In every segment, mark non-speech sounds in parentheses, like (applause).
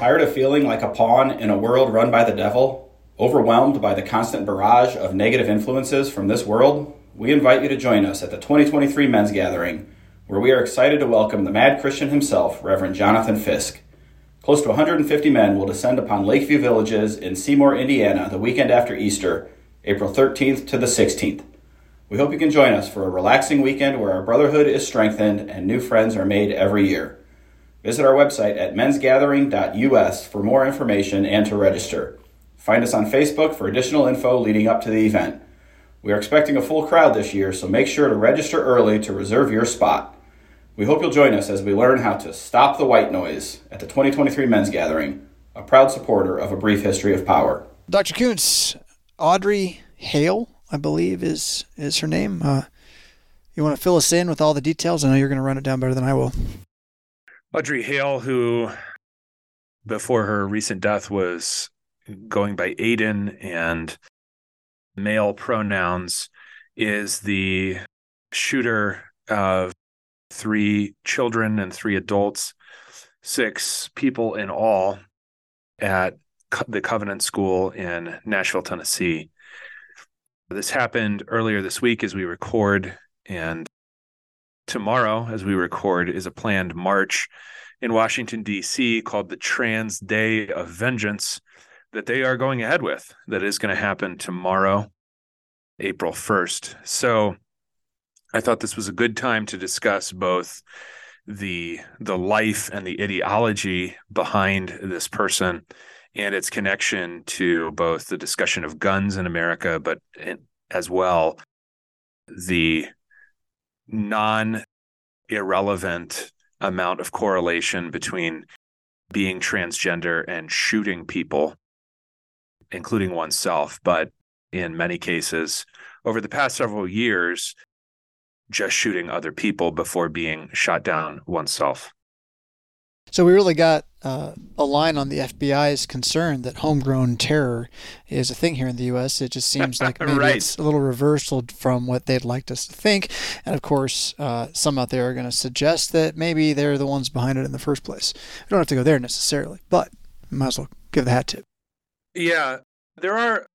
Tired of feeling like a pawn in a world run by the devil? Overwhelmed by the constant barrage of negative influences from this world? We invite you to join us at the 2023 Men's Gathering, where we are excited to welcome the mad Christian himself, Reverend Jonathan Fisk. Close to 150 men will descend upon Lakeview Villages in Seymour, Indiana, the weekend after Easter, April 13th to the 16th. We hope you can join us for a relaxing weekend where our brotherhood is strengthened and new friends are made every year. Visit our website at mensgathering.us for more information and to register. Find us on Facebook for additional info leading up to the event. We are expecting a full crowd this year, so make sure to register early to reserve your spot. We hope you'll join us as we learn how to stop the white noise at the 2023 Men's Gathering, a proud supporter of A Brief History of Power. Dr. Koontz, Audrey Hale, I believe is is her name. Uh, you want to fill us in with all the details? I know you're going to run it down better than I will. Audrey Hale, who before her recent death was going by Aiden and male pronouns, is the shooter of three children and three adults, six people in all at the Covenant School in Nashville, Tennessee. This happened earlier this week as we record, and tomorrow, as we record, is a planned march in Washington, D.C., called the Trans Day of Vengeance, that they are going ahead with. That is going to happen tomorrow, April 1st. So I thought this was a good time to discuss both the the life and the ideology behind this person and its connection to both the discussion of guns in America, but as well the non irrelevant amount of correlation between being transgender and shooting people, including oneself. But in many cases, over the past several years, just shooting other people before being shot down oneself. So we really got uh, a line on the FBI's concern that homegrown terror is a thing here in the U.S. It just seems like (laughs) maybe right. it's a little reversal from what they'd like us to think. And of course, uh, some out there are going to suggest that maybe they're the ones behind it in the first place. We don't have to go there necessarily, but might as well give the hat tip. Yeah, there are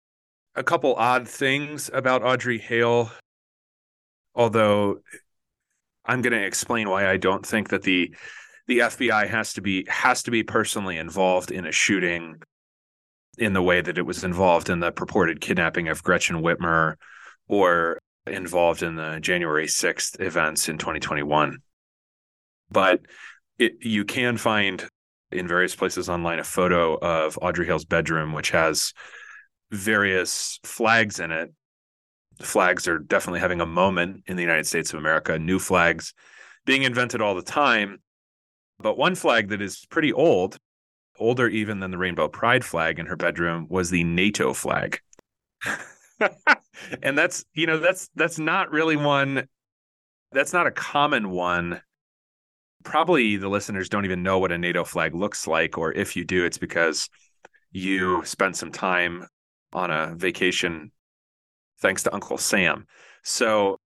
a couple odd things about Audrey Hale, although I'm going to explain why I don't think that the the FBI has to be has to be personally involved in a shooting in the way that it was involved in the purported kidnapping of Gretchen Whitmer or involved in the January 6th events in 2021. But it, you can find in various places online a photo of Audrey Hale's bedroom, which has various flags in it. Flags are definitely having a moment in the United States of America, new flags being invented all the time. But one flag that is pretty old, older even than the rainbow pride flag in her bedroom, was the NATO flag. (laughs) and that's, you know, that's that's not really one that's not a common one. Probably the listeners don't even know what a NATO flag looks like or if you do it's because you spent some time on a vacation thanks to Uncle Sam. So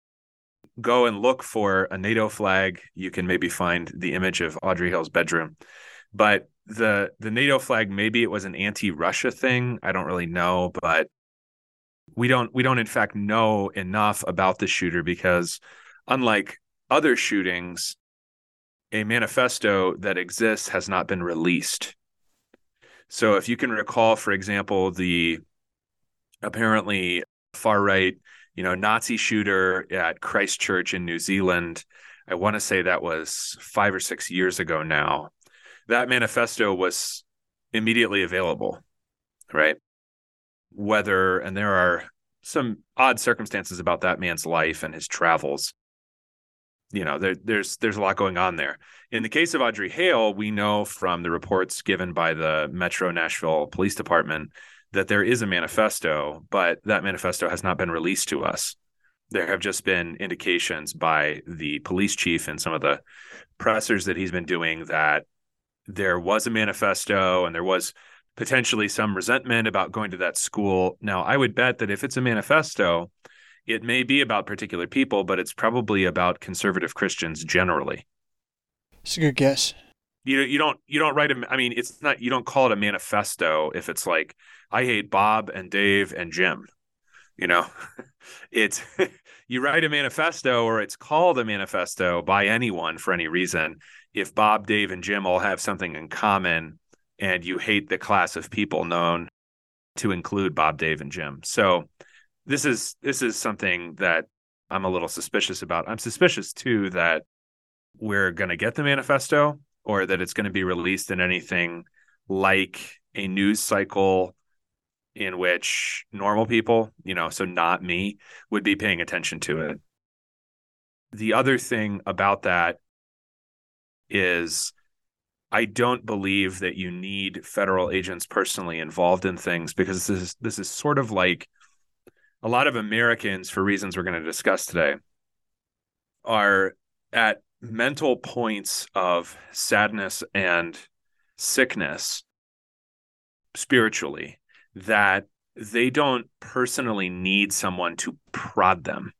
go and look for a NATO flag, you can maybe find the image of Audrey Hale's bedroom. But the the NATO flag, maybe it was an anti-Russia thing. I don't really know, but we don't we don't in fact know enough about the shooter because unlike other shootings, a manifesto that exists has not been released. So if you can recall, for example, the apparently far right you know, Nazi shooter at Christchurch in New Zealand. I want to say that was five or six years ago now. That manifesto was immediately available, right? Whether, and there are some odd circumstances about that man's life and his travels. You know, there, there's there's a lot going on there. In the case of Audrey Hale, we know from the reports given by the Metro Nashville Police Department that there is a manifesto, but that manifesto has not been released to us. There have just been indications by the police chief and some of the pressers that he's been doing that there was a manifesto and there was potentially some resentment about going to that school. Now, I would bet that if it's a manifesto, it may be about particular people, but it's probably about conservative Christians generally. It's a good guess. You you don't you don't write a I mean it's not you don't call it a manifesto if it's like I hate Bob and Dave and Jim. You know, (laughs) it's (laughs) you write a manifesto or it's called a manifesto by anyone for any reason if Bob, Dave and Jim all have something in common and you hate the class of people known to include Bob, Dave and Jim. So this is this is something that I'm a little suspicious about. I'm suspicious too that we're going to get the manifesto or that it's going to be released in anything like a news cycle in which normal people, you know, so not me, would be paying attention to it. The other thing about that is I don't believe that you need federal agents personally involved in things because this is this is sort of like a lot of Americans, for reasons we're going to discuss today, are at mental points of sadness and sickness spiritually that they don't personally need someone to prod them.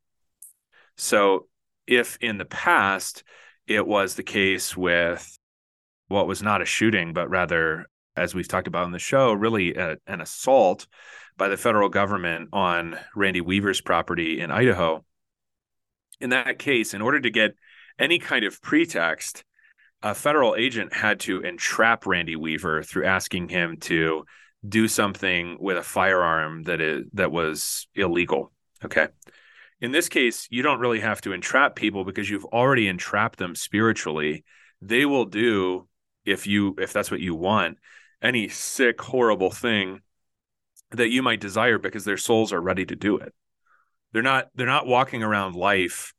So, if in the past it was the case with what was not a shooting, but rather, as we've talked about in the show, really a, an assault by the federal government on Randy Weaver's property in Idaho. In that case, in order to get any kind of pretext, a federal agent had to entrap Randy Weaver through asking him to do something with a firearm that is that was illegal. Okay. In this case, you don't really have to entrap people because you've already entrapped them spiritually. They will do if you if that's what you want any sick horrible thing that you might desire because their souls are ready to do it. They're not they're not walking around life,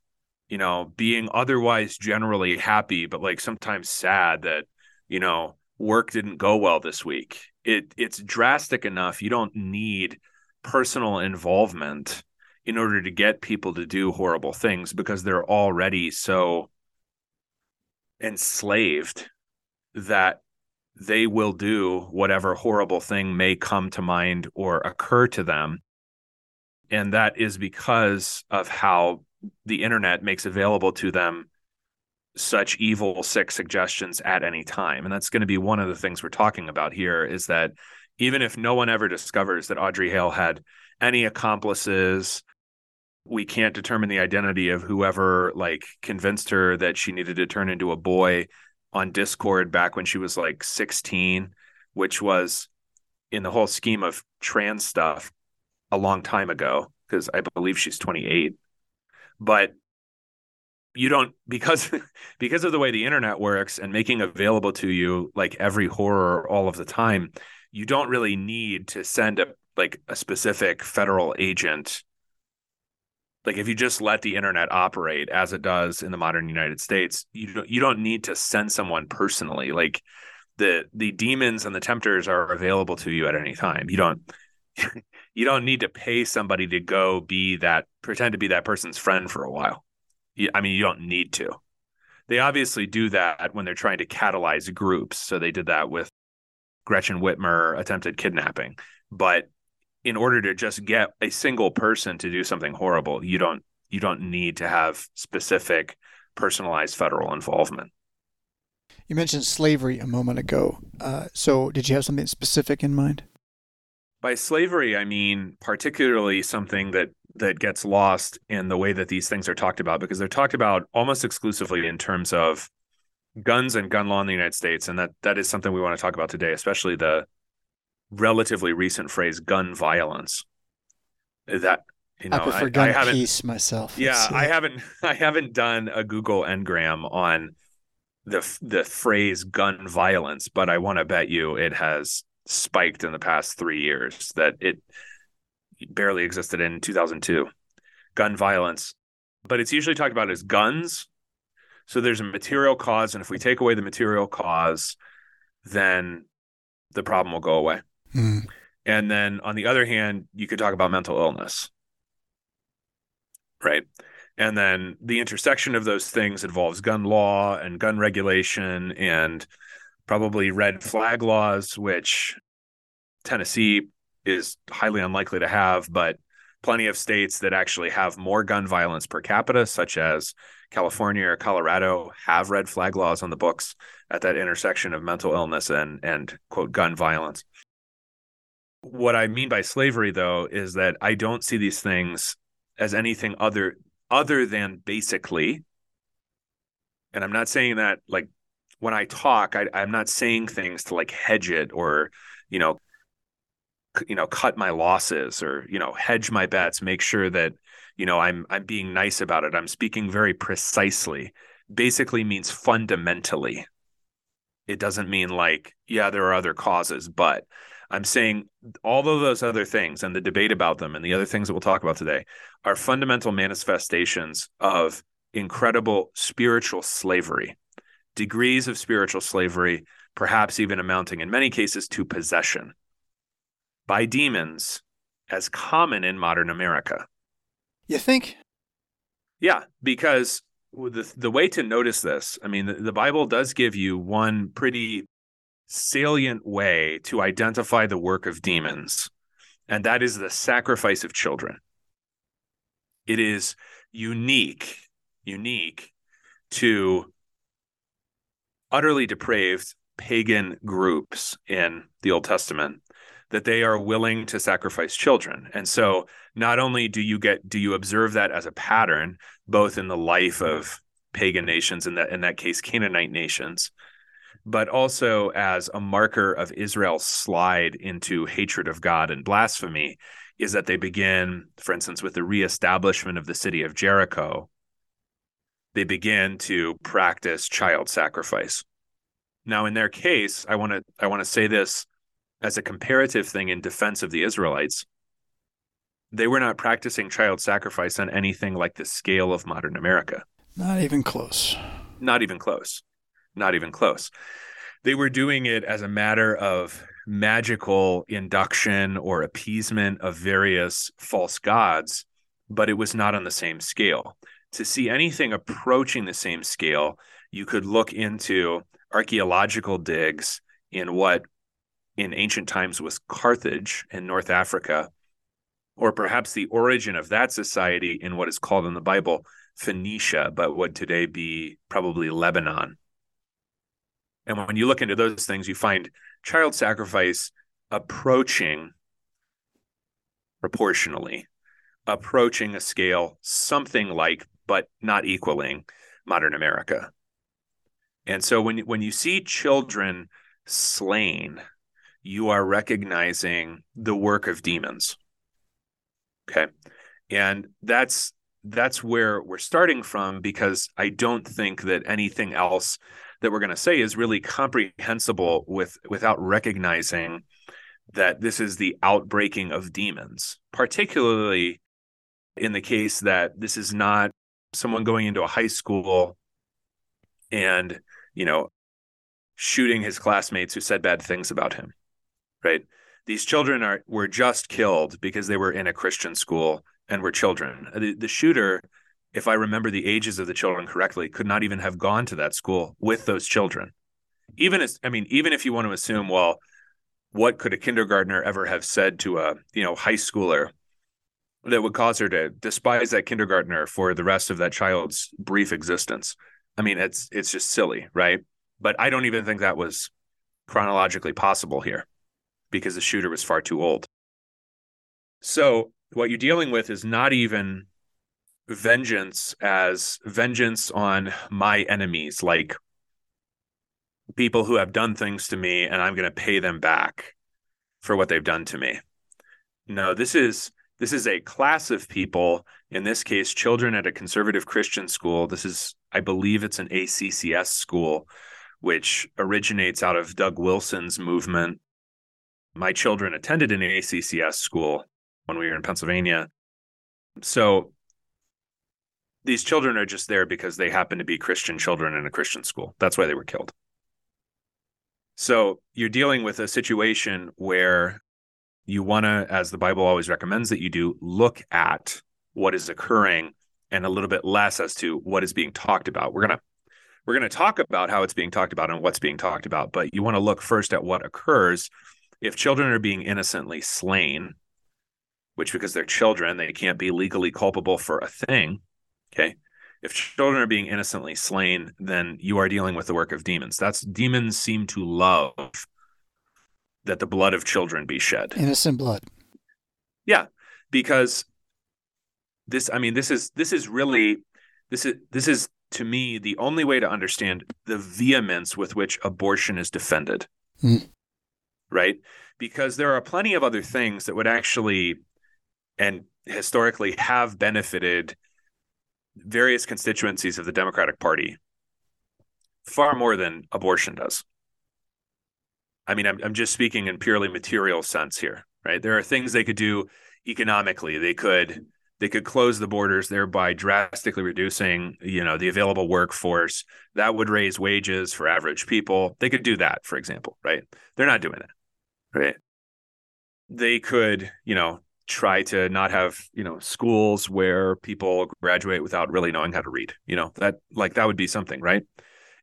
you know, being otherwise generally happy but like sometimes sad that, you know, work didn't go well this week. It it's drastic enough you don't need personal involvement in order to get people to do horrible things because they're already so enslaved that they will do whatever horrible thing may come to mind or occur to them. And that is because of how the internet makes available to them such evil, sick suggestions at any time. And that's going to be one of the things we're talking about here is that even if no one ever discovers that Audrey Hale had any accomplices, we can't determine the identity of whoever like convinced her that she needed to turn into a boy on Discord back when she was like 16, which was in the whole scheme of trans stuff a long time ago because I believe she's 28. But you don't because (laughs) because of the way the internet works and making available to you like every horror all of the time, you don't really need to send a like a specific federal agent like if you just let the internet operate as it does in the modern United States, you don't you don't need to send someone personally. Like the the demons and the tempters are available to you at any time. You don't (laughs) you don't need to pay somebody to go be that pretend to be that person's friend for a while. I mean, you don't need to. They obviously do that when they're trying to catalyze groups. So they did that with Gretchen Whitmer attempted kidnapping. But in order to just get a single person to do something horrible, you don't you don't need to have specific personalized federal involvement. You mentioned slavery a moment ago. Uh, so, did you have something specific in mind? By slavery, I mean particularly something that that gets lost in the way that these things are talked about because they're talked about almost exclusively in terms of guns and gun law in the United States, and that that is something we want to talk about today, especially the relatively recent phrase gun violence. That you know I prefer I, gun I peace myself. Yeah i uh, haven't (laughs) i haven't done a google ngram on the the phrase gun violence but i want to bet you it has spiked in the past three years that it barely existed in 2002 gun violence but it's usually talked about as guns so there's a material cause and if we take away the material cause then the problem will go away Mm. And then on the other hand, you could talk about mental illness. Right. And then the intersection of those things involves gun law and gun regulation and probably red flag laws, which Tennessee is highly unlikely to have, but plenty of states that actually have more gun violence per capita, such as California or Colorado, have red flag laws on the books at that intersection of mental illness and and quote gun violence. What I mean by slavery, though, is that I don't see these things as anything other other than basically, and I'm not saying that like when I talk, I, I'm not saying things to like hedge it or you know you know cut my losses or you know hedge my bets make sure that you know i'm i'm being nice about it. I'm speaking very precisely. Basically means fundamentally. It doesn't mean like yeah there are other causes but i'm saying all of those other things and the debate about them and the other things that we'll talk about today are fundamental manifestations of incredible spiritual slavery degrees of spiritual slavery perhaps even amounting in many cases to possession by demons as common in modern America. You think? Yeah, because the the way to notice this, I mean, the, the Bible does give you one pretty salient way to identify the work of demons, and that is the sacrifice of children. It is unique, unique to utterly depraved pagan groups in the Old Testament that they are willing to sacrifice children. And so not only do you get do you observe that as a pattern both in the life of pagan nations in that in that case Canaanite nations, but also as a marker of Israel's slide into hatred of God and blasphemy is that they begin, for instance, with the reestablishment of the city of Jericho, they begin to practice child sacrifice. Now, in their case, I want to I want to say this as a comparative thing in defense of the Israelites, they were not practicing child sacrifice on anything like the scale of modern America. Not even close. Not even close. Not even close. They were doing it as a matter of magical induction or appeasement of various false gods, but it was not on the same scale. To see anything approaching the same scale, you could look into archaeological digs in what in ancient times was Carthage in North Africa, or perhaps the origin of that society in what is called in the Bible Phoenicia, but would today be probably Lebanon. And when you look into those things, you find child sacrifice approaching proportionally, approaching a scale something like, but not equaling modern America. And so when when you see children slain you are recognizing the work of demons. Okay. And that's that's where we're starting from because I don't think that anything else that we're going to say is really comprehensible with without recognizing that this is the outbreaking of demons, particularly in the case that this is not someone going into a high school and, you know, shooting his classmates who said bad things about him right? These children are were just killed because they were in a Christian school and were children. The, the shooter, if I remember the ages of the children correctly, could not even have gone to that school with those children. Even as I mean, even if you want to assume, well, what could a kindergartner ever have said to a you know high schooler that would cause her to despise that kindergartner for the rest of that child's brief existence? I mean, it's it's just silly, right? But I don't even think that was chronologically possible here because the shooter was far too old. So, what you're dealing with is not even vengeance as vengeance on my enemies, like people who have done things to me and I'm going to pay them back for what they've done to me. No, this is this is a class of people, in this case children at a conservative Christian school. This is I believe it's an ACCS school which originates out of Doug Wilson's movement my children attended an ACCS school when we were in Pennsylvania. So these children are just there because they happen to be Christian children in a Christian school. That's why they were killed. So you're dealing with a situation where you want to, as the Bible always recommends that you do, look at what is occurring and a little bit less as to what is being talked about. We're going to we're going to talk about how it's being talked about and what's being talked about, but you want to look first at what occurs if children are being innocently slain, which because they're children, they can't be legally culpable for a thing. Okay. If children are being innocently slain, then you are dealing with the work of demons. That's demons seem to love that the blood of children be shed. Innocent blood. Yeah, because this I mean this is this is really this is this is to me the only way to understand the vehemence with which abortion is defended. Mm. Right? Because there are plenty of other things that would actually and historically have benefited various constituencies of the Democratic Party far more than abortion does. I mean, I'm, I'm just speaking in purely material sense here, right? There are things they could do economically. They could they could close the borders, thereby drastically reducing, you know, the available workforce. That would raise wages for average people. They could do that, for example, right? They're not doing that, right? They could, you know, try to not have you know schools where people graduate without really knowing how to read you know that like that would be something right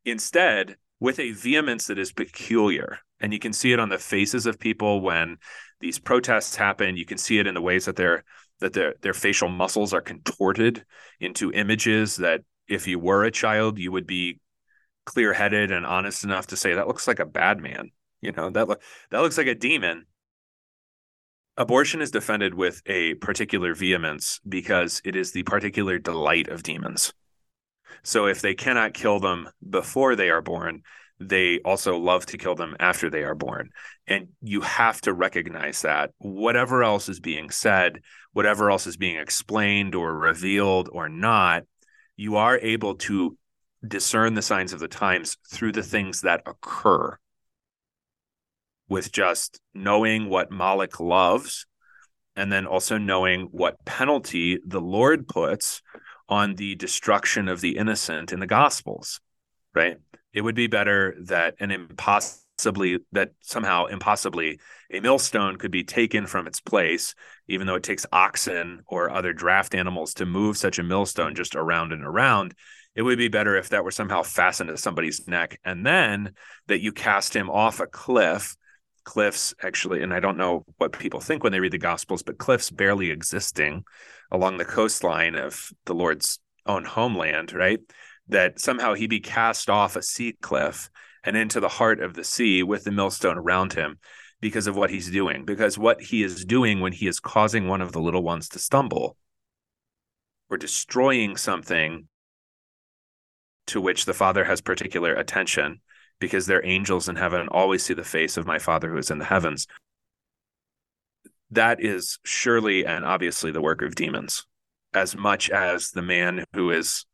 instead with a vehemence that is peculiar. And you can see it on the faces of people when these protests happen. You can see it in the ways that their that their their facial muscles are contorted into images that if you were a child you would be clear-headed and honest enough to say that looks like a bad man. You know that look that looks like a demon. Abortion is defended with a particular vehemence because it is the particular delight of demons. So if they cannot kill them before they are born, they also love to kill them after they are born. And you have to recognize that whatever else is being said, whatever else is being explained or revealed or not, you are able to discern the signs of the times through the things that occur with just knowing what Moloch loves and then also knowing what penalty the Lord puts on the destruction of the innocent in the Gospels, right? It would be better that an impossibly, that somehow impossibly a millstone could be taken from its place, even though it takes oxen or other draft animals to move such a millstone just around and around. It would be better if that were somehow fastened to somebody's neck and then that you cast him off a cliff cliffs actually, and I don't know what people think when they read the Gospels, but cliffs barely existing along the coastline of the Lord's own homeland, right? That somehow he be cast off a sea cliff and into the heart of the sea with the millstone around him because of what he's doing. Because what he is doing when he is causing one of the little ones to stumble or destroying something to which the father has particular attention because their angels in heaven always see the face of my Father who is in the heavens. That is surely and obviously the work of demons, as much as the man who is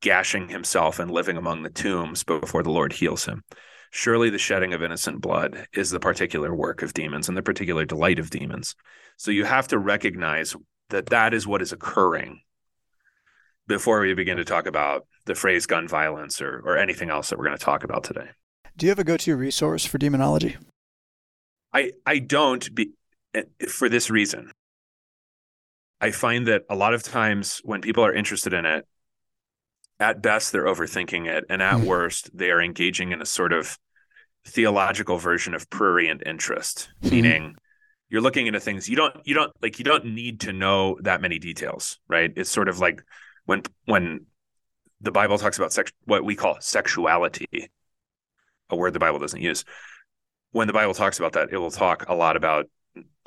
gashing himself and living among the tombs before the Lord heals him. Surely the shedding of innocent blood is the particular work of demons and the particular delight of demons. So you have to recognize that that is what is occurring before we begin to talk about the phrase gun violence or, or anything else that we're going to talk about today. Do you have a go-to resource for demonology? I I don't be for this reason. I find that a lot of times when people are interested in it, at best they're overthinking it, and at mm worst they are engaging in a sort of theological version of prurient interest, mm meaning you're looking into things you don't you don't like you don't need to know that many details, right? It's sort of like when when the Bible talks about sex, what we call sexuality a word the Bible doesn't use. When the Bible talks about that, it will talk a lot about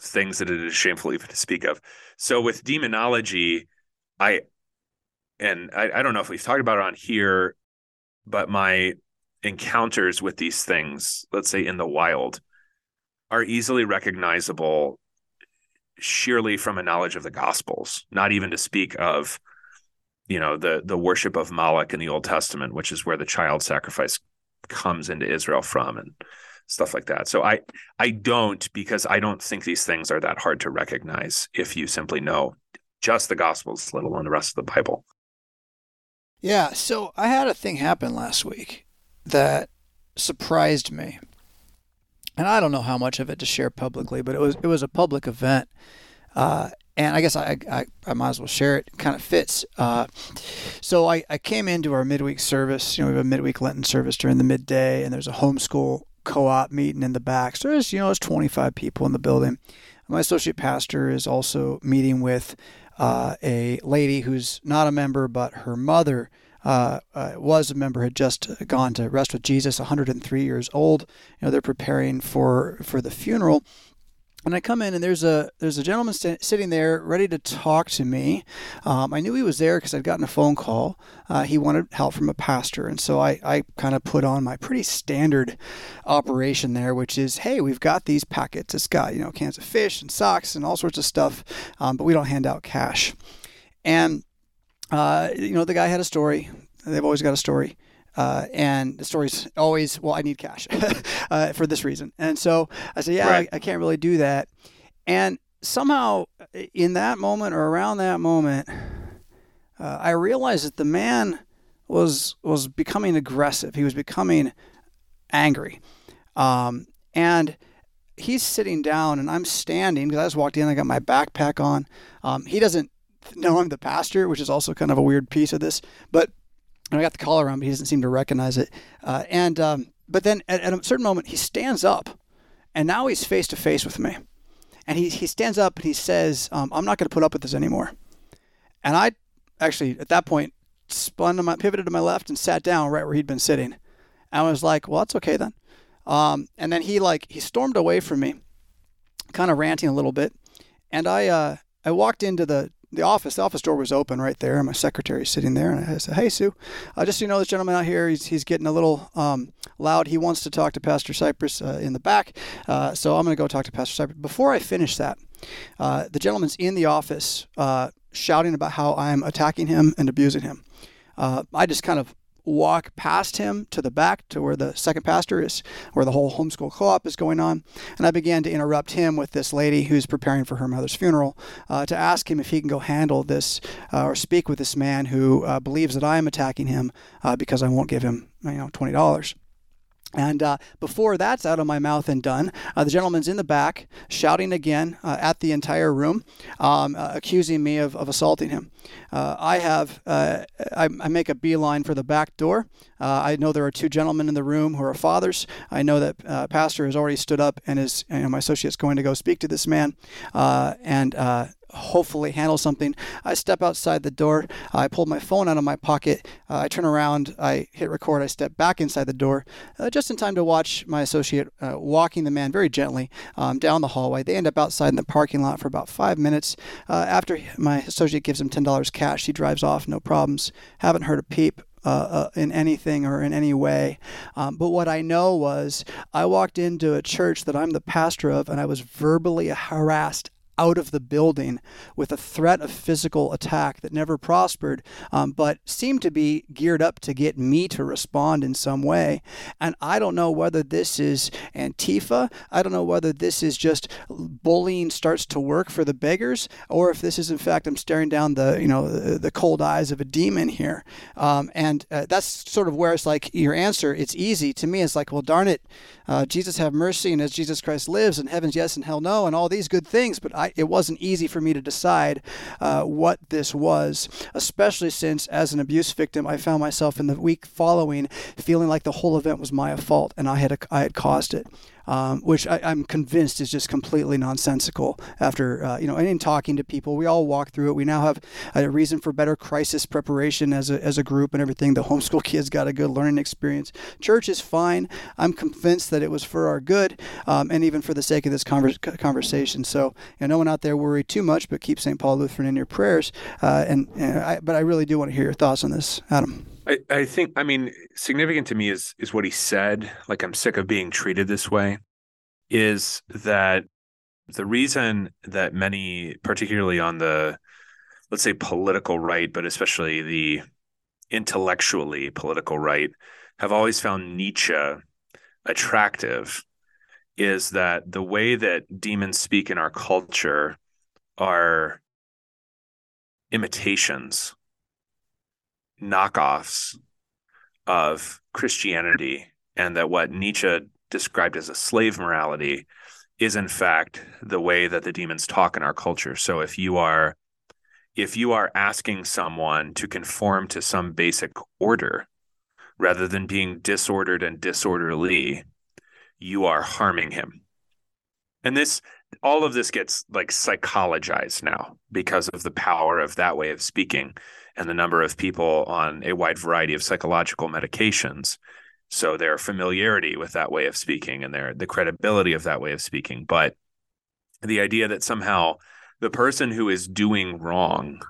things that it is shameful even to speak of. So with demonology, I and I, I don't know if we've talked about it on here, but my encounters with these things, let's say in the wild, are easily recognizable sheerly from a knowledge of the gospels, not even to speak of you know the the worship of Moloch in the Old Testament, which is where the child sacrifice comes into Israel from and stuff like that. So I I don't because I don't think these things are that hard to recognize if you simply know just the gospels, let alone the rest of the Bible. Yeah, so I had a thing happen last week that surprised me. And I don't know how much of it to share publicly, but it was it was a public event. Uh, and I guess I, I, I, might as well share it. it kind of fits. Uh, so I, I came into our midweek service. You know, we have a midweek Lenten service during the midday, and there's a homeschool co-op meeting in the back. So there's you know there's 25 people in the building. My associate pastor is also meeting with uh, a lady who's not a member, but her mother uh, uh, was a member, had just gone to rest with Jesus, 103 years old. You know, they're preparing for for the funeral. And I come in and there's a there's a gentleman st- sitting there ready to talk to me. Um, I knew he was there because I'd gotten a phone call. Uh, he wanted help from a pastor, and so I, I kind of put on my pretty standard operation there, which is, hey, we've got these packets. It's got you know cans of fish and socks and all sorts of stuff, um, but we don't hand out cash. And uh, you know, the guy had a story. They've always got a story. Uh, and the story's always, well, I need cash (laughs) uh, for this reason. And so I said, yeah, right. I, I, can't really do that. And somehow in that moment or around that moment, uh, I realized that the man was was becoming aggressive. He was becoming angry. Um, and he's sitting down and I'm standing because I just walked in. I got my backpack on. Um, he doesn't know I'm the pastor, which is also kind of a weird piece of this. But I got the collar on, but he doesn't seem to recognize it. Uh, and um, but then at, at, a certain moment, he stands up, and now he's face to face with me, and he he stands up and he says, um, "I'm not going to put up with this anymore." And I actually at that point spun to my pivoted to my left and sat down right where he'd been sitting. And I was like, "Well, that's okay then." Um, and then he like he stormed away from me, kind of ranting a little bit, and I uh, I walked into the the office, the office door was open right there, and my secretary's sitting there. And I said, "Hey, Sue, uh, just so you know, this gentleman out here, he's, he's getting a little um, loud. He wants to talk to Pastor Cypress uh, in the back, uh, so I'm going to go talk to Pastor Cypress." Before I finish that, uh, the gentleman's in the office uh, shouting about how I'm attacking him and abusing him. Uh, I just kind of walk past him to the back to where the second pastor is, where the whole homeschool co op is going on. And I began to interrupt him with this lady who's preparing for her mother's funeral uh, to ask him if he can go handle this uh, or speak with this man who uh, believes that I am attacking him uh, because I won't give him you know, $20. And uh, before that's out of my mouth and done, uh, the gentleman's in the back shouting again uh, at the entire room, um, uh, accusing me of, of assaulting him. Uh, I have, uh, I, I, make a beeline for the back door. I know there are two gentlemen in the room who are fathers. I know that Pastor has already stood up and is, you know, my associate's going to go speak to this man. and hopefully handle something. I step outside the door. I pull my phone out of my pocket. Uh, I turn around. I hit record. I step back inside the door uh, just in time to watch my associate uh, walking the man very gently um, down the hallway. They end up outside in the parking lot for about five minutes. Uh, after my associate gives him $10 cash, he drives off, no problems. Haven't heard a peep. Uh, uh, in anything or in any way. Um, but what I know was I walked into a church that I'm the pastor of and I was verbally harassed out of the building with a threat of physical attack that never prospered, um, but seemed to be geared up to get me to respond in some way. And I don't know whether this is Antifa. I don't know whether this is just bullying starts to work for the beggars, or if this is in fact I'm staring down the you know the, the cold eyes of a demon here. Um, and uh, that's sort of where it's like your answer. It's easy to me. It's like, well, darn it, uh, Jesus have mercy, and as Jesus Christ lives, and heaven's yes and hell no, and all these good things. But I it wasn't easy for me to decide uh, what this was, especially since as an abuse victim, I found myself in the week following feeling like the whole event was my fault and I had I had caused it um, which I, am convinced is just completely nonsensical. After uh, you know, and in talking to people, we all walk through it. We now have a reason for better crisis preparation as a as a group and everything. The homeschool (laughs) kids got a good learning experience. Church is fine. I'm convinced that it was for our good, um, and even for the sake of this conversation. So, you know, no one out there worry too much, but keep St. Paul Lutheran in your prayers. Uh, and, and I, but I really do want to hear your thoughts on this, Adam. I, I think I mean significant to me is is what he said. Like I'm sick of being treated this way. Is that the reason that many, particularly on the let's say political right, but especially the intellectually political right, have always found Nietzsche attractive is that the way that demons speak in our culture are imitations knockoffs of Christianity, and that what Nietzsche described as a slave morality is in fact the way that the demons talk in our culture. So if you are if you are asking someone to conform to some basic order rather than being disordered and disorderly, you are harming him. And this, all of this gets like psychologized now because of the power of that way of speaking and the number of people on a wide variety of psychological medications. So their familiarity with that way of speaking and their the credibility of that way of speaking. But the idea that somehow the person who is doing wrong,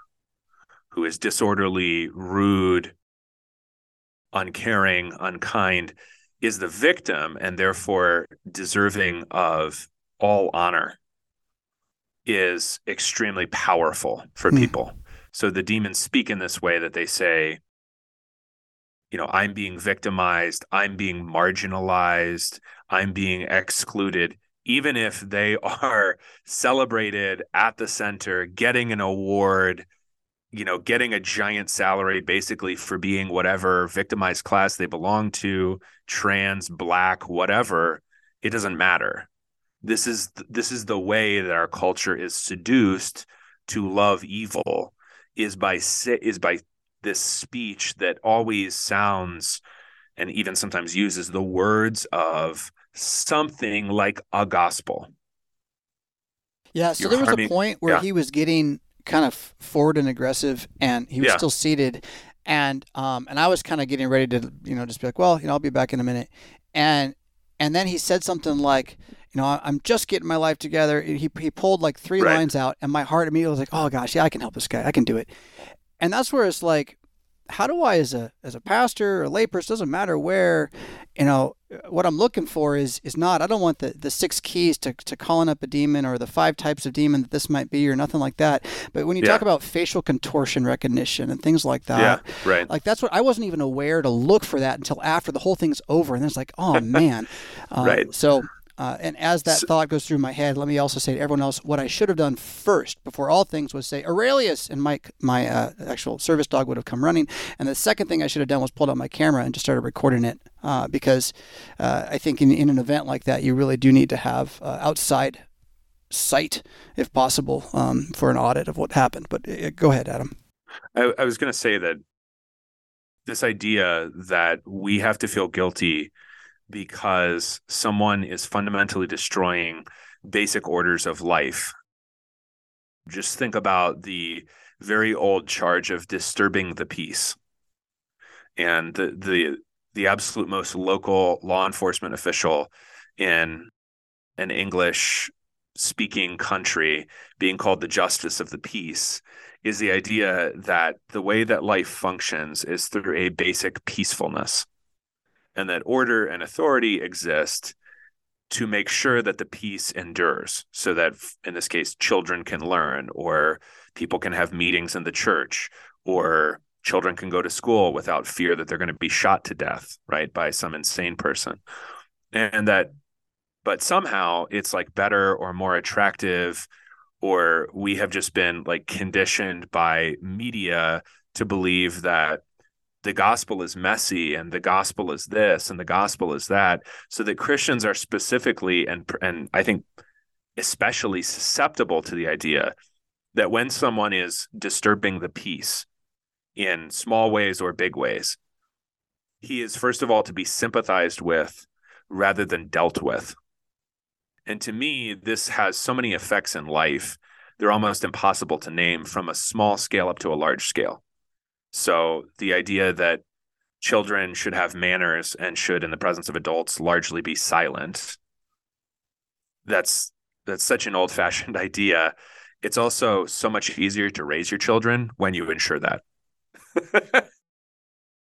who is disorderly, rude, uncaring, unkind, is the victim and therefore deserving of all honor is extremely powerful for mm. people. So the demons speak in this way that they say, you know, I'm being victimized, I'm being marginalized, I'm being excluded, even if they (laughs) are celebrated at the center, getting an award, you know, getting a giant salary basically for being whatever victimized class they belong to, trans, black, whatever, it doesn't matter. This is this is the way that our culture is seduced to love evil is by is by this speech that always sounds and even sometimes uses the words of something like a gospel. Yeah, so You're there was harming, a point where yeah. he was getting kind of forward and aggressive and he was yeah. still seated and um and I was kind of getting ready to you know just be like, well, you know, I'll be back in a minute. And and then he said something like, you know, I'm just getting my life together. He, he pulled like three right. lines out, and my heart immediately was like, oh gosh, yeah, I can help this guy. I can do it. And that's where it's like, how do I, as a as a pastor or a layperson, doesn't matter where, you know, what I'm looking for is is not. I don't want the, the six keys to, to calling up a demon or the five types of demon that this might be or nothing like that. But when you yeah. talk about facial contortion recognition and things like that, yeah, right. Like that's what I wasn't even aware to look for that until after the whole thing's over, and then it's like, oh man, uh, (laughs) right. So uh, and as that so, thought goes through my head, let me also say to everyone else what I should have done first, before all things, was say Aurelius, and Mike, my uh, actual service dog would have come running. And the second thing I should have done was pulled out my camera and just started recording it, uh, because uh, I think in, in an event like that, you really do need to have uh, outside sight, if possible, um, for an audit of what happened. But uh, go ahead, Adam. I, I was going to say that this idea that we have to feel guilty because someone is fundamentally destroying basic orders of life. Just think about the very old charge of disturbing the peace. And the the the absolute most local law enforcement official in an English speaking country being called the justice of the peace is the idea that the way that life functions is through a basic peacefulness and that order and authority exist to make sure that the peace endures so that in this case children can learn or people can have meetings in the church or children can go to school without fear that they're going to be shot to death right by some insane person. And that but somehow it's like better or more attractive or we have just been like conditioned by media to believe that the gospel is messy and the gospel is this and the gospel is that so that christians are specifically and and i think especially susceptible to the idea that when someone is disturbing the peace in small ways or big ways he is first of all to be sympathized with rather than dealt with. And to me this has so many effects in life they're almost impossible to name from a small scale up to a large scale so the idea that children should have manners and should, in the presence of adults, largely be silent. That's that's such an old-fashioned (laughs) idea. It's also so much easier to raise your children when you ensure that. (laughs)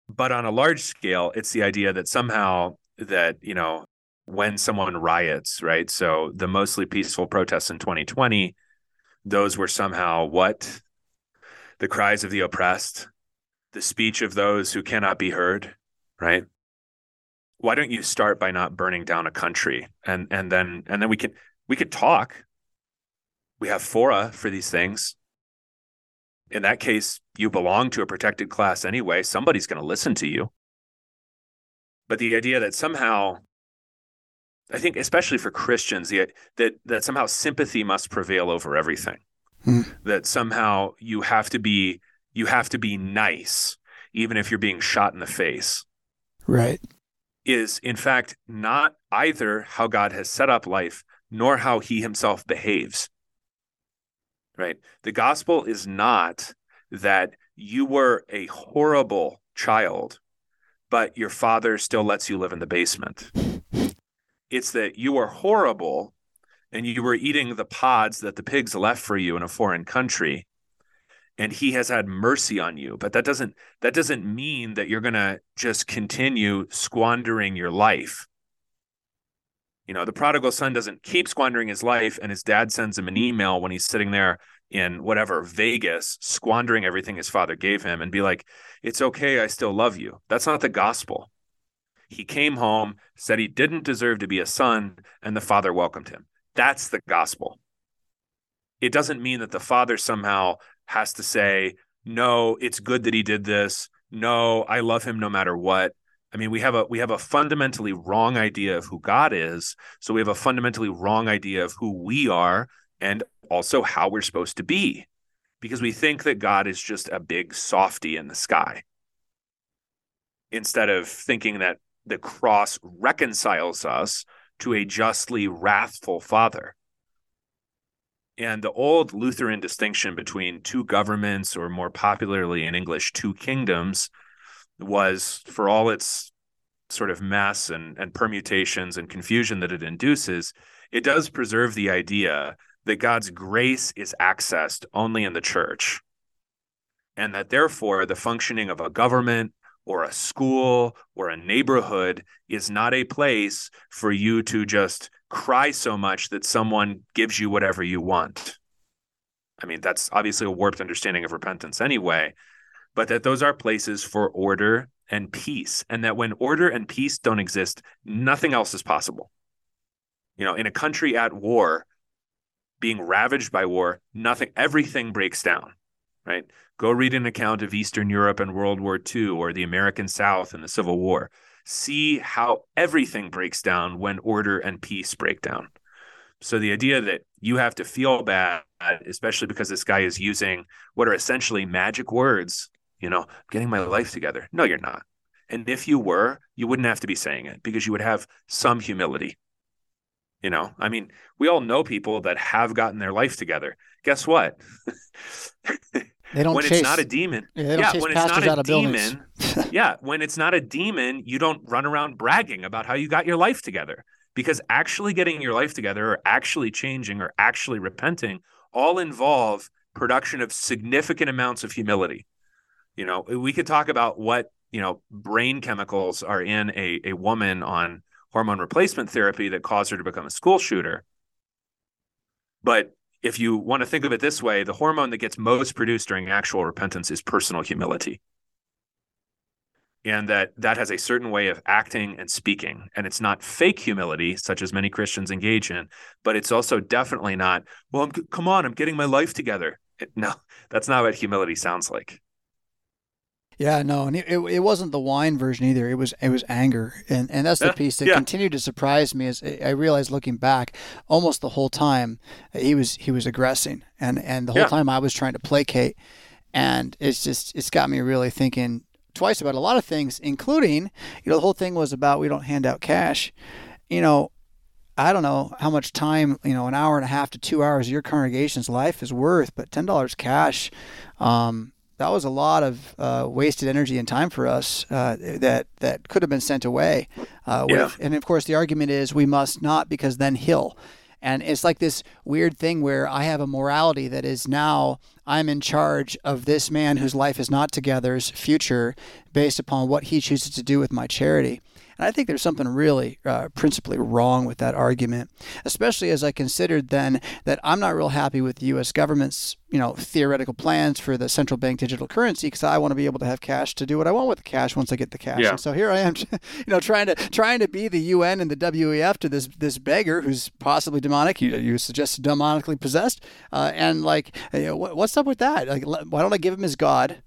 but on a large scale, it's the idea that somehow that, you know, when someone riots, right? So the mostly peaceful protests in 2020, those were somehow what? The cries of the oppressed, the speech of those who cannot be heard, right? Why don't you start by not burning down a country and and then and then we can we could talk. We have fora for these things. In that case, you belong to a protected class anyway. Somebody's going to listen to you. But the idea that somehow I think especially for Christians, the, that that somehow sympathy must prevail over everything. Hmm. That somehow you have to be you have to be nice, even if you're being shot in the face. Right. is in fact not either how God has set up life nor how he himself behaves. Right? The gospel is not that you were a horrible child, but your father still lets you live in the basement. It's that you are horrible and you were eating the pods that the pigs left for you in a foreign country and he has had mercy on you. But that doesn't that doesn't mean that you're going to just continue squandering your life. You know the prodigal son doesn't keep squandering his life and his dad sends him an email when he's sitting there in whatever vegas squandering everything his father gave him and be like it's okay i still love you. That's not the gospel. He came home said he didn't deserve to be a son and the father welcomed him. That's the gospel. It doesn't mean that the father somehow has to say, no, it's good that he did this. No, I love him no matter what. I mean, we have a we have a fundamentally wrong idea of who God is. So we have a fundamentally wrong idea of who we are and also how we're supposed to be. Because we think that God is just a big softy in the sky. Instead of thinking that the cross reconciles us to a justly wrathful father. And the old Lutheran distinction between two governments, or more popularly in English, two kingdoms, was for all its sort of mess and, and permutations and confusion that it induces, it does preserve the idea that God's grace is accessed only in the church. And that therefore the functioning of a government or a school or a neighborhood is not a place for you to just cry so much that someone gives you whatever you want. I mean, that's obviously a warped understanding of repentance anyway, but that those are places for order and peace. And that when order and peace don't exist, nothing else is possible. You know, in a country at war, being ravaged by war, nothing, everything breaks down, right? Go read an account of Eastern Europe and World War II or the American South and the Civil War. See how everything breaks down when order and peace break down. So the idea that you have to feel bad, especially because this guy is using what are essentially magic words, you know, getting my life together. No, you're not. And if you were, you wouldn't have to be saying it because you would have some humility. You know, I mean, we all know people that have gotten their life together. Guess what? (laughs) They don't when chase, it's not a demon. Yeah, yeah when it's not a demon. (laughs) yeah, when it's not a demon, you don't run around bragging about how you got your life together. Because actually getting your life together or actually changing or actually repenting all involve production of significant amounts of humility. You know, we could talk about what, you know, brain chemicals are in a, a woman on hormone replacement therapy that caused her to become a school shooter. But if you want to think of it this way, the hormone that gets most produced during actual repentance is personal humility. And that that has a certain way of acting and speaking. And it's not fake humility, such as many Christians engage in, but it's also definitely not, well, I'm, come on, I'm getting my life together. No, that's not what humility sounds like. Yeah, no, and it, it wasn't the wine version either. It was it was anger, and and that's the piece that yeah. continued to surprise me. As I realized looking back, almost the whole time he was he was aggressing, and and the whole yeah. time I was trying to placate, and it's just it's got me really thinking twice about a lot of things, including you know the whole thing was about we don't hand out cash, you know. I don't know how much time, you know, an hour and a half to two hours of your congregation's life is worth, but ten dollars cash, um, that was a lot of uh, wasted energy and time for us uh, that that could have been sent away. Uh, yeah. and of course, the argument is we must not because then he'll. And it's like this weird thing where I have a morality that is now I'm in charge of this man whose life is not together's future based upon what he chooses to do with my charity. And I think there's something really uh, principally wrong with that argument, especially as I considered then that I'm not real happy with the U.S. government's you know theoretical plans for the central bank digital currency because I want to be able to have cash to do what I want with the cash once I get the cash. Yeah. And so here I am, (laughs) you know, trying to trying to be the UN and the WEF to this this beggar who's possibly demonic. You, you suggest demonically possessed, uh, and like, you know, what's up with that? Like, why don't I give him his God?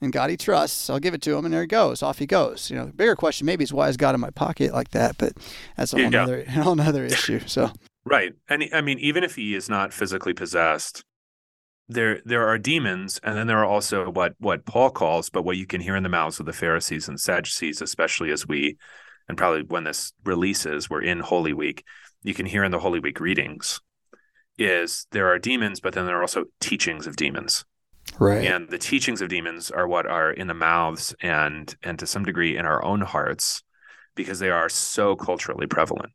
And God he trusts. I'll give it to him, and there he goes. Off he goes. You know, the bigger question maybe is why is God in my pocket like that? But that's a whole yeah. other, (laughs) whole other issue. So right, and I mean, even if he is not physically possessed, there there are demons, and then there are also what what Paul calls, but what you can hear in the mouths of the Pharisees and Sadducees, especially as we and probably when this releases, we're in Holy Week, you can hear in the Holy Week readings is there are demons, but then there are also teachings of demons. Right. And the teachings of demons are what are in the mouths and and to some degree in our own hearts because they are so culturally prevalent.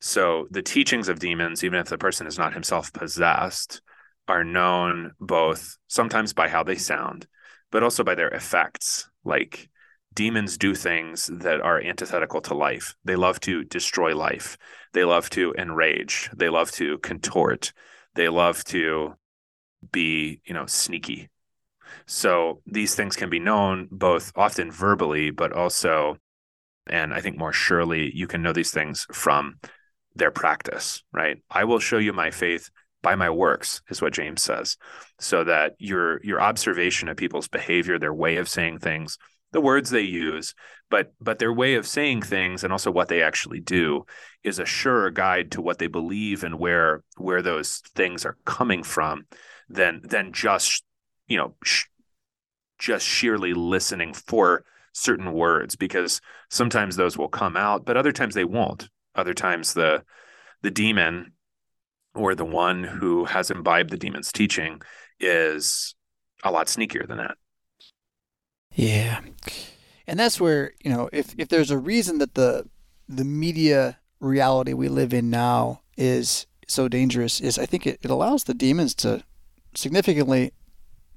So the teachings of demons, even if the person is not himself possessed, are known both sometimes by how they sound, but also by their effects. Like demons do things that are antithetical to life. They love to destroy life. They love to enrage. They love to contort. They love to be, you know, sneaky. So these things can be known both often verbally, but also, and I think more surely, you can know these things from their practice, right? I will show you my faith by my works is what James says so that your your observation of people's behavior their way of saying things the words they use but but their way of saying things and also what they actually do is a sure guide to what they believe and where where those things are coming from than than just you know sh- just sheerly listening for certain words because sometimes those will come out but other times they won't other times the the demon or the one who has imbibed the demon's teaching is a lot sneakier than that. Yeah. And that's where, you know, if, if there's a reason that the the media reality we live in now is so dangerous is I think it, it allows the demons to significantly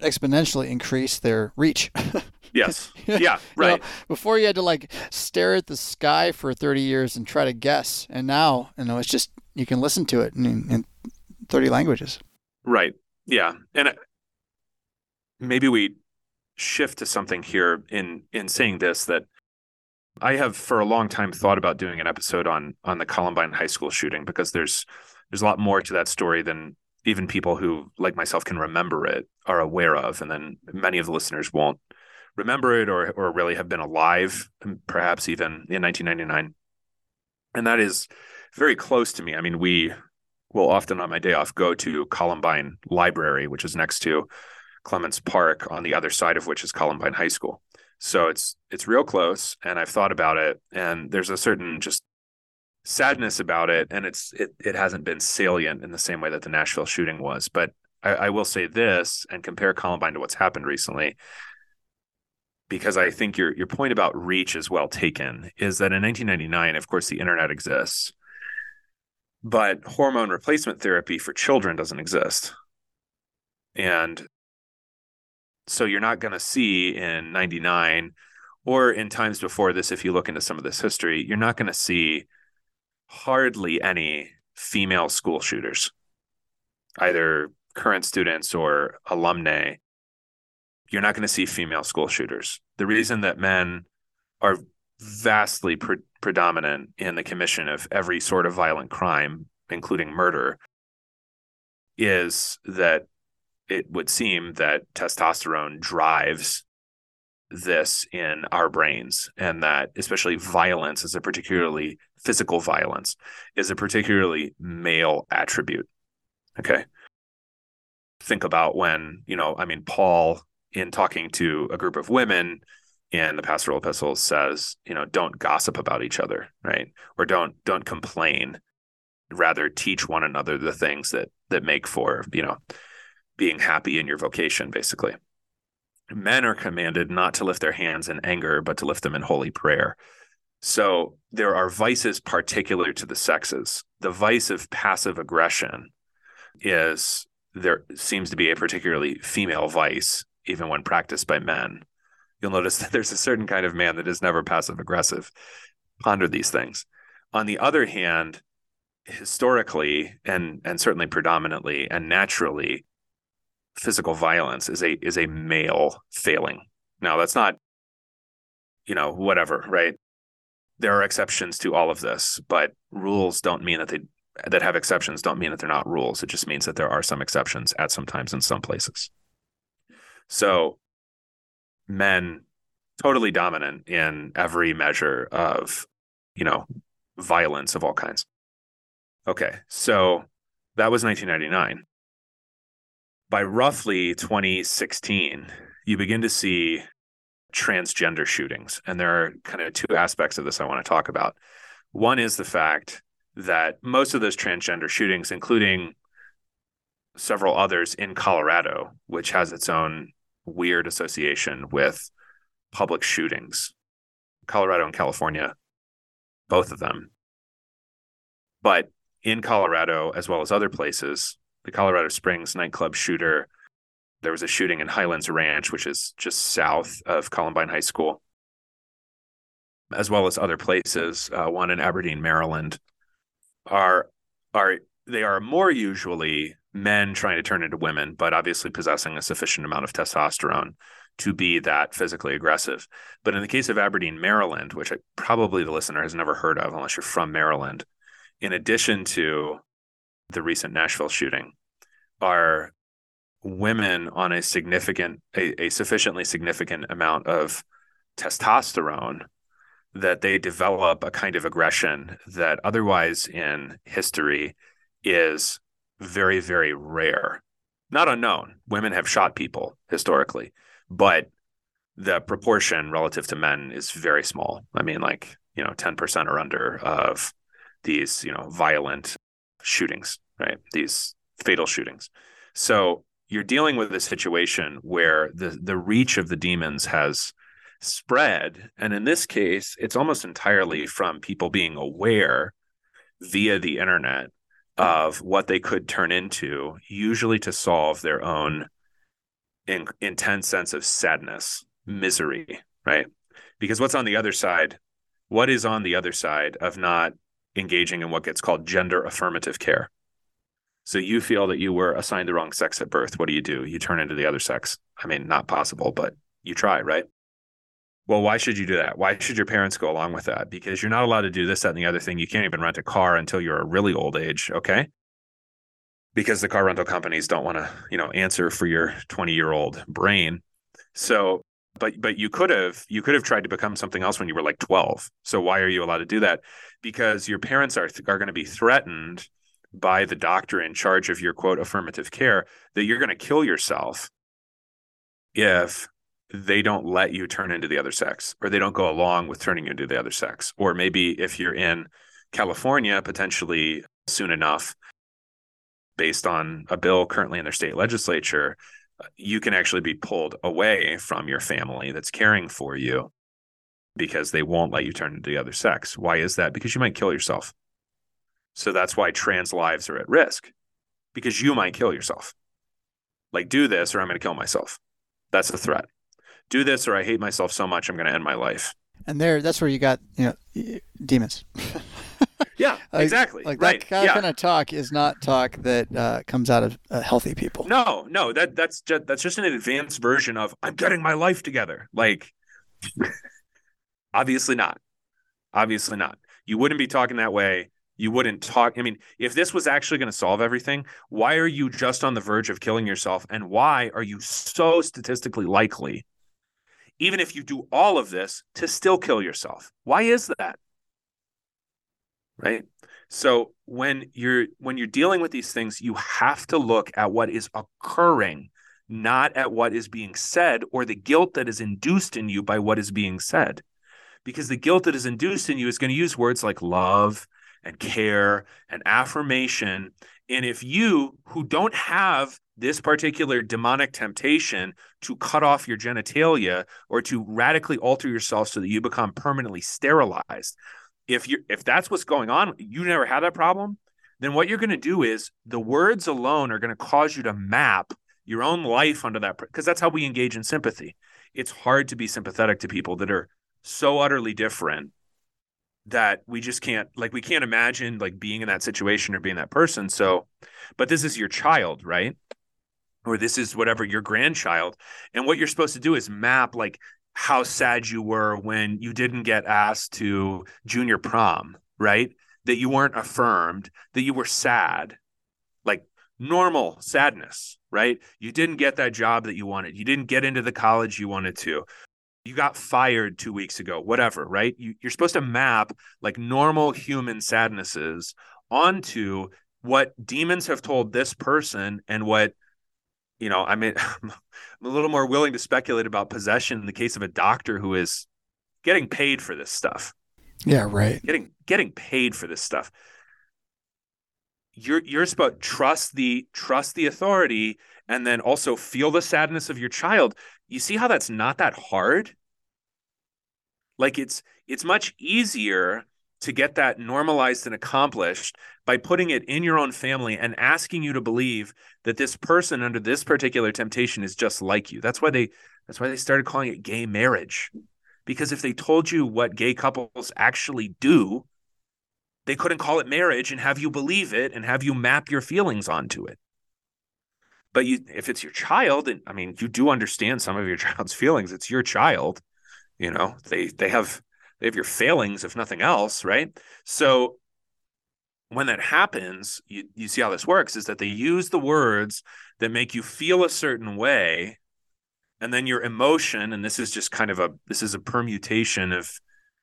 exponentially increase their reach. (laughs) yes. Yeah. Right. You know, before you had to like stare at the sky for 30 years and try to guess. And now, you know, it's just, you can listen to it in, in 30 languages. Right. Yeah. And uh, maybe we shift to something here in, in saying this that I have for a long time thought about doing an episode on, on the Columbine high school shooting because there's, there's a lot more to that story than even people who like myself can remember it are aware of and then many of the listeners won't remember it or or really have been alive um, perhaps even in 1999 and that is very close to me. I mean we will often on my day off go to columbine library which is next to clements park on the other side of which is columbine high school. So it's it's real close and i've thought about it and there's a certain just sadness about it, and it's it it hasn't been salient in the same way that the Nashville shooting was. But I, I will say this and compare Columbine to what's happened recently, because I think your your point about reach is well taken. Is that in 1999, of course, the internet exists, but hormone replacement therapy for children doesn't exist, and so you're not going to see in 99 or in times before this if you look into some of this history you're not going to see hardly any female school shooters, either current students or alumni. You're not going to see female school shooters. The reason that men are vastly pre- predominant in the commission of every sort of violent crime, including murder, is that it would seem that testosterone drives this in our brains and that especially violence is a particularly physical violence is a particularly male attribute okay? Think about when you know i mean paul in talking to a group of women in the pastoral epistles says you know don't gossip about each other right? Or don't don't complain. Rather teach one another the things that that make for you know being happy in your vocation basically men are commanded not to lift their hands in anger, but to lift them in holy prayer. So there are vices particular to the sexes. The vice of passive aggression is there seems to be a particularly female vice, even when practiced by men. You'll notice that (laughs) there's a certain kind of man that is never passive aggressive. Ponder these things. On the other hand, historically and and certainly predominantly and naturally, physical violence is a is a male failing. Now that's not you know whatever, right? There are exceptions to all of this, but rules don't mean that they that have exceptions don't mean that they're not rules. It just means that there are some exceptions at some times in some places. So men totally dominant in every measure of, you know, violence of all kinds. Okay. So that was 1999 by roughly 2016, you begin to see transgender shootings. And there are kind of two aspects of this I want to talk about. One is the fact that most of those transgender shootings, including several others in Colorado, which has its own weird association with public shootings, Colorado and California, both of them. But in Colorado, as well as other places, the Colorado Springs nightclub shooter there was a shooting in Highlands Ranch, which is just south of Columbine High School, as well as other places. Uh, one in Aberdeen, Maryland, are are they are more usually men trying to turn into women, but obviously possessing a sufficient amount of testosterone to be that physically aggressive. But in the case of Aberdeen, Maryland, which I, probably the listener has never heard of unless you're from Maryland, in addition to the recent Nashville shooting, are women on a significant, a, a sufficiently significant amount of testosterone that they develop a kind of aggression that otherwise in history is very, very rare. Not unknown. Women have shot people historically, but the proportion relative to men is very small. I mean, like, you know, 10% or under of these, you know, violent shootings, right? These fatal shootings. So you're dealing with a situation where the the reach of the demons has spread and in this case it's almost entirely from people being aware via the internet of what they could turn into usually to solve their own in, intense sense of sadness misery right because what's on the other side what is on the other side of not engaging in what gets called gender affirmative care so you feel that you were assigned the wrong sex at birth. What do you do? You turn into the other sex. I mean, not possible, but you try, right? Well, why should you do that? Why should your parents go along with that? Because you're not allowed to do this, that, and the other thing. You can't even rent a car until you're a really old age. Okay. Because the car rental companies don't want to, you know, answer for your 20 year old brain. So, but, but you could have, you could have tried to become something else when you were like 12. So why are you allowed to do that? Because your parents are, are going to be threatened by the doctor in charge of your quote affirmative care that you're going to kill yourself if they don't let you turn into the other sex or they don't go along with turning you into the other sex. Or maybe if you're in California potentially soon enough based on a bill currently in their state legislature you can actually be pulled away from your family that's caring for you because they won't let you turn into the other sex why is that because you might kill yourself so that's why trans lives are at risk because you might kill yourself. Like, do this or I'm going to kill myself. That's a threat. Do this or I hate myself so much I'm going to end my life. And there, that's where you got, you know, demons. (laughs) yeah, (laughs) like, exactly. Like right. that yeah. kind of talk is not talk that uh, comes out of uh, healthy people. No, no, that that's just that's just an advanced version of I'm getting my life together. Like, (laughs) obviously not. Obviously not. You wouldn't be talking that way you wouldn't talk. I mean, if this was actually going to solve everything, why are you just on the verge of killing yourself? And why are you so statistically likely, even if you do all of this, to still kill yourself? Why is that? Right. So when you're when you're dealing with these things, you have to look at what is occurring, not at what is being said or the guilt that is induced in you by what is being said. Because the guilt that is induced in you is going to use words like love and care and affirmation. And if you, who don't have this particular demonic temptation to cut off your genitalia or to radically alter yourself so that you become permanently sterilized, if you if that's what's going on, you never had that problem, then what you're going to do is the words alone are going to cause you to map your own life under that because that's how we engage in sympathy. It's hard to be sympathetic to people that are so utterly different that we just can't like we can't imagine like being in that situation or being that person. So but this is your child right? Or this is whatever your grandchild. And what you're supposed to do is map like how sad you were when you didn't get asked to junior prom right? That you weren't affirmed that you were sad like normal sadness right? You didn't get that job that you wanted. You didn't get into the college you wanted to you got fired two weeks ago, whatever, right? You, you're supposed to map like normal human sadnesses onto what demons have told this person and what you know, I mean, (laughs) I'm a little more willing to speculate about possession in the case of a doctor who is getting paid for this stuff. Yeah, right. Getting getting paid for this stuff. You're you're supposed to trust the trust the authority and then also feel the sadness of your child. You see how that's not that hard? Like it's it's much easier to get that normalized and accomplished by putting it in your own family and asking you to believe that this person under this particular temptation is just like you. That's why they that's why they started calling it gay marriage. Because if they told you what gay couples actually do, they couldn't call it marriage and have you believe it and have you map your feelings onto it. But you if it's your child, and I mean you do understand some of your (laughs) child's feelings, it's your child. You know, they they have they have your failings, if nothing else, right? So when that happens, you, you see how this works is that they use the words that make you feel a certain way. And then your emotion, and this is just kind of a this is a permutation of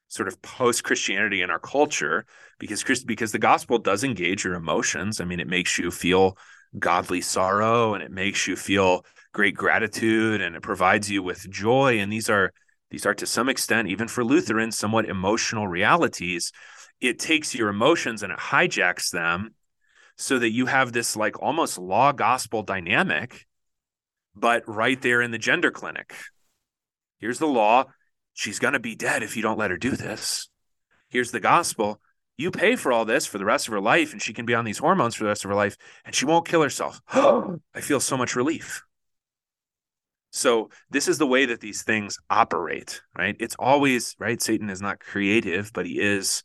sort of post Christianity in our culture, because Christ, because the gospel does engage your emotions. I mean, it makes you feel godly sorrow and it makes you feel great gratitude and it provides you with joy. And these are these are to some extent, even for Lutherans, somewhat emotional realities. It takes your emotions and it hijacks them so that you have this like almost law gospel dynamic, but right there in the gender clinic. Here's the law. She's going to be dead if you don't let her do this. Here's the gospel. You pay for all this for the rest of her life, and she can be on these hormones for the rest of her life, and she won't kill herself. (gasps) I feel so much relief. So this is the way that these things operate, right? It's always right. Satan is not creative, but he is.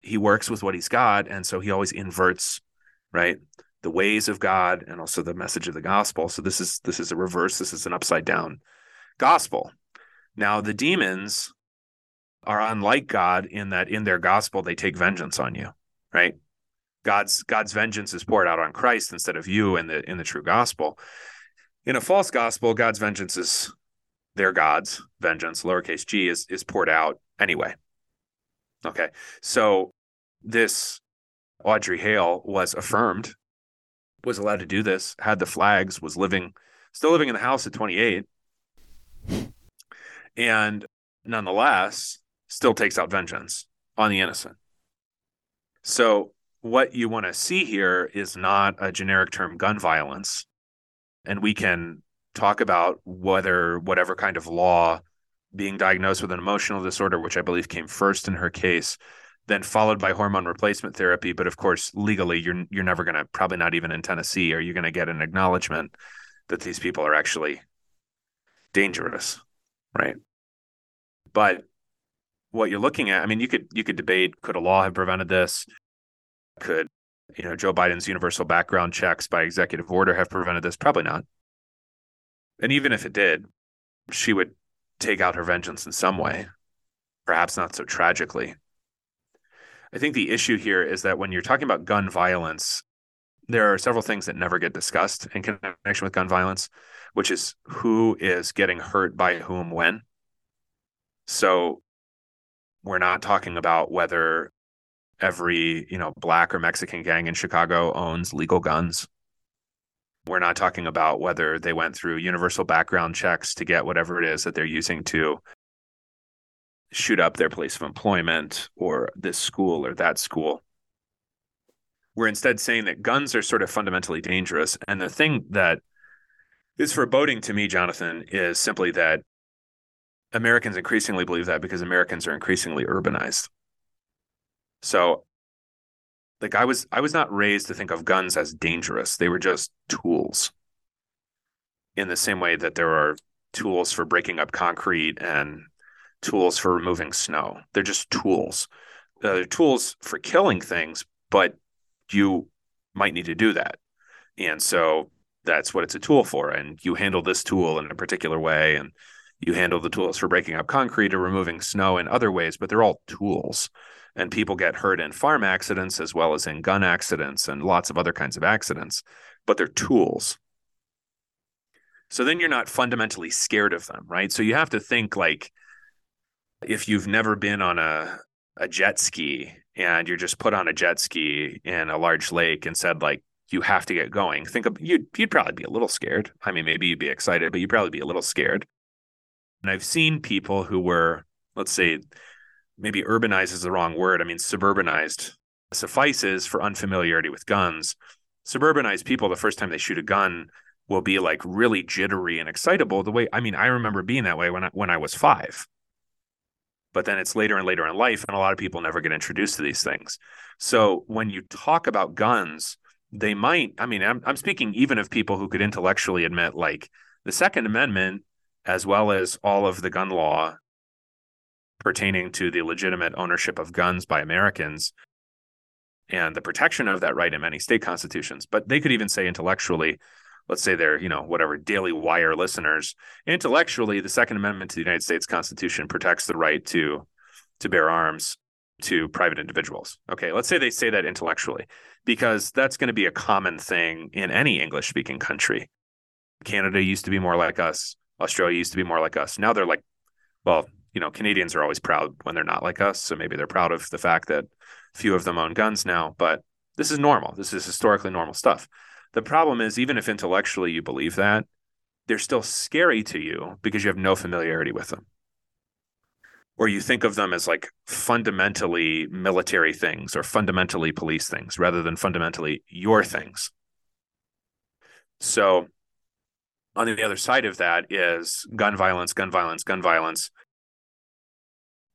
He works with what he's got, and so he always inverts, right, the ways of God and also the message of the gospel. So this is this is a reverse. This is an upside down gospel. Now the demons are unlike God in that in their gospel they take vengeance on you, right? God's God's vengeance is poured out on Christ instead of you in the in the true gospel. In a false gospel, God's vengeance is their God's vengeance, lowercase g, is, is poured out anyway. Okay. So this Audrey Hale was affirmed, was allowed to do this, had the flags, was living, still living in the house at 28. And nonetheless, still takes out vengeance on the innocent. So, what you want to see here is not a generic term gun violence, and we can talk about whether whatever kind of law being diagnosed with an emotional disorder, which I believe came first in her case, then followed by hormone replacement therapy. But of course, legally, you're you're never going to probably not even in Tennessee are you going to get an acknowledgement that these people are actually dangerous, right? But what you're looking at, I mean, you could you could debate could a law have prevented this? Could you know, Joe Biden's universal background checks by executive order have prevented this? Probably not. And even if it did, she would take out her vengeance in some way, perhaps not so tragically. I think the issue here is that when you're talking about gun violence, there are several things that never get discussed in connection with gun violence, which is who is getting hurt by whom when. So we're not talking about whether every you know black or mexican gang in chicago owns legal guns. We're not talking about whether they went through universal background checks to get whatever it is that they're using to shoot up their place of employment or this school or that school. We're instead saying that guns are sort of fundamentally dangerous. And the thing that is foreboding to me jonathan is simply that americans increasingly believe that because americans are increasingly urbanized so like I was I was not raised to think of guns as dangerous. They were just tools. In the same way that there are tools for breaking up concrete and tools for removing snow. They're just tools. Uh, they're tools for killing things, but you might need to do that. And so that's what it's a tool for. And you handle this tool in a particular way, and you handle the tools for breaking up concrete or removing snow in other ways, but they're all tools and people get hurt in farm accidents as well as in gun accidents and lots of other kinds of accidents, but they're tools. So then you're not fundamentally scared of them, right? So you have to think like if you've never been on a a jet ski and you're just put on a jet ski in a large lake and said like you have to get going. Think of you'd you'd probably be a little scared. I mean, maybe you'd be excited, but you'd probably be a little scared. And I've seen people who were, let's say, maybe urbanized is the wrong word. I mean, suburbanized suffices for unfamiliarity with guns. Suburbanized people, the first time they shoot a gun, will be like really jittery and excitable. The way I mean, I remember being that way when I when I was five. But then it's later and later in life, and a lot of people never get introduced to these things. So when you talk about guns, they might. I mean, I'm I'm speaking even of people who could intellectually admit like the Second Amendment, as well as all of the gun law pertaining to the legitimate ownership of guns by Americans and the protection of that right in many state constitutions. But they could even say intellectually, let's say they're, you know, whatever Daily Wire listeners, intellectually, the Second Amendment to the United States Constitution protects the right to to bear arms to private individuals. Okay, let's say they say that intellectually, because that's going to be a common thing in any English speaking country. Canada used to be more like us. Australia used to be more like us. Now they're like, well, you know, Canadians are always proud when they're not like us. So maybe they're proud of the fact that few of them own guns now, but this is normal. This is historically normal stuff. The problem is, even if intellectually you believe that, they're still scary to you because you have no familiarity with them. Or you think of them as like fundamentally military things or fundamentally police things rather than fundamentally your things. So, on the other side of that is gun violence, gun violence, gun violence.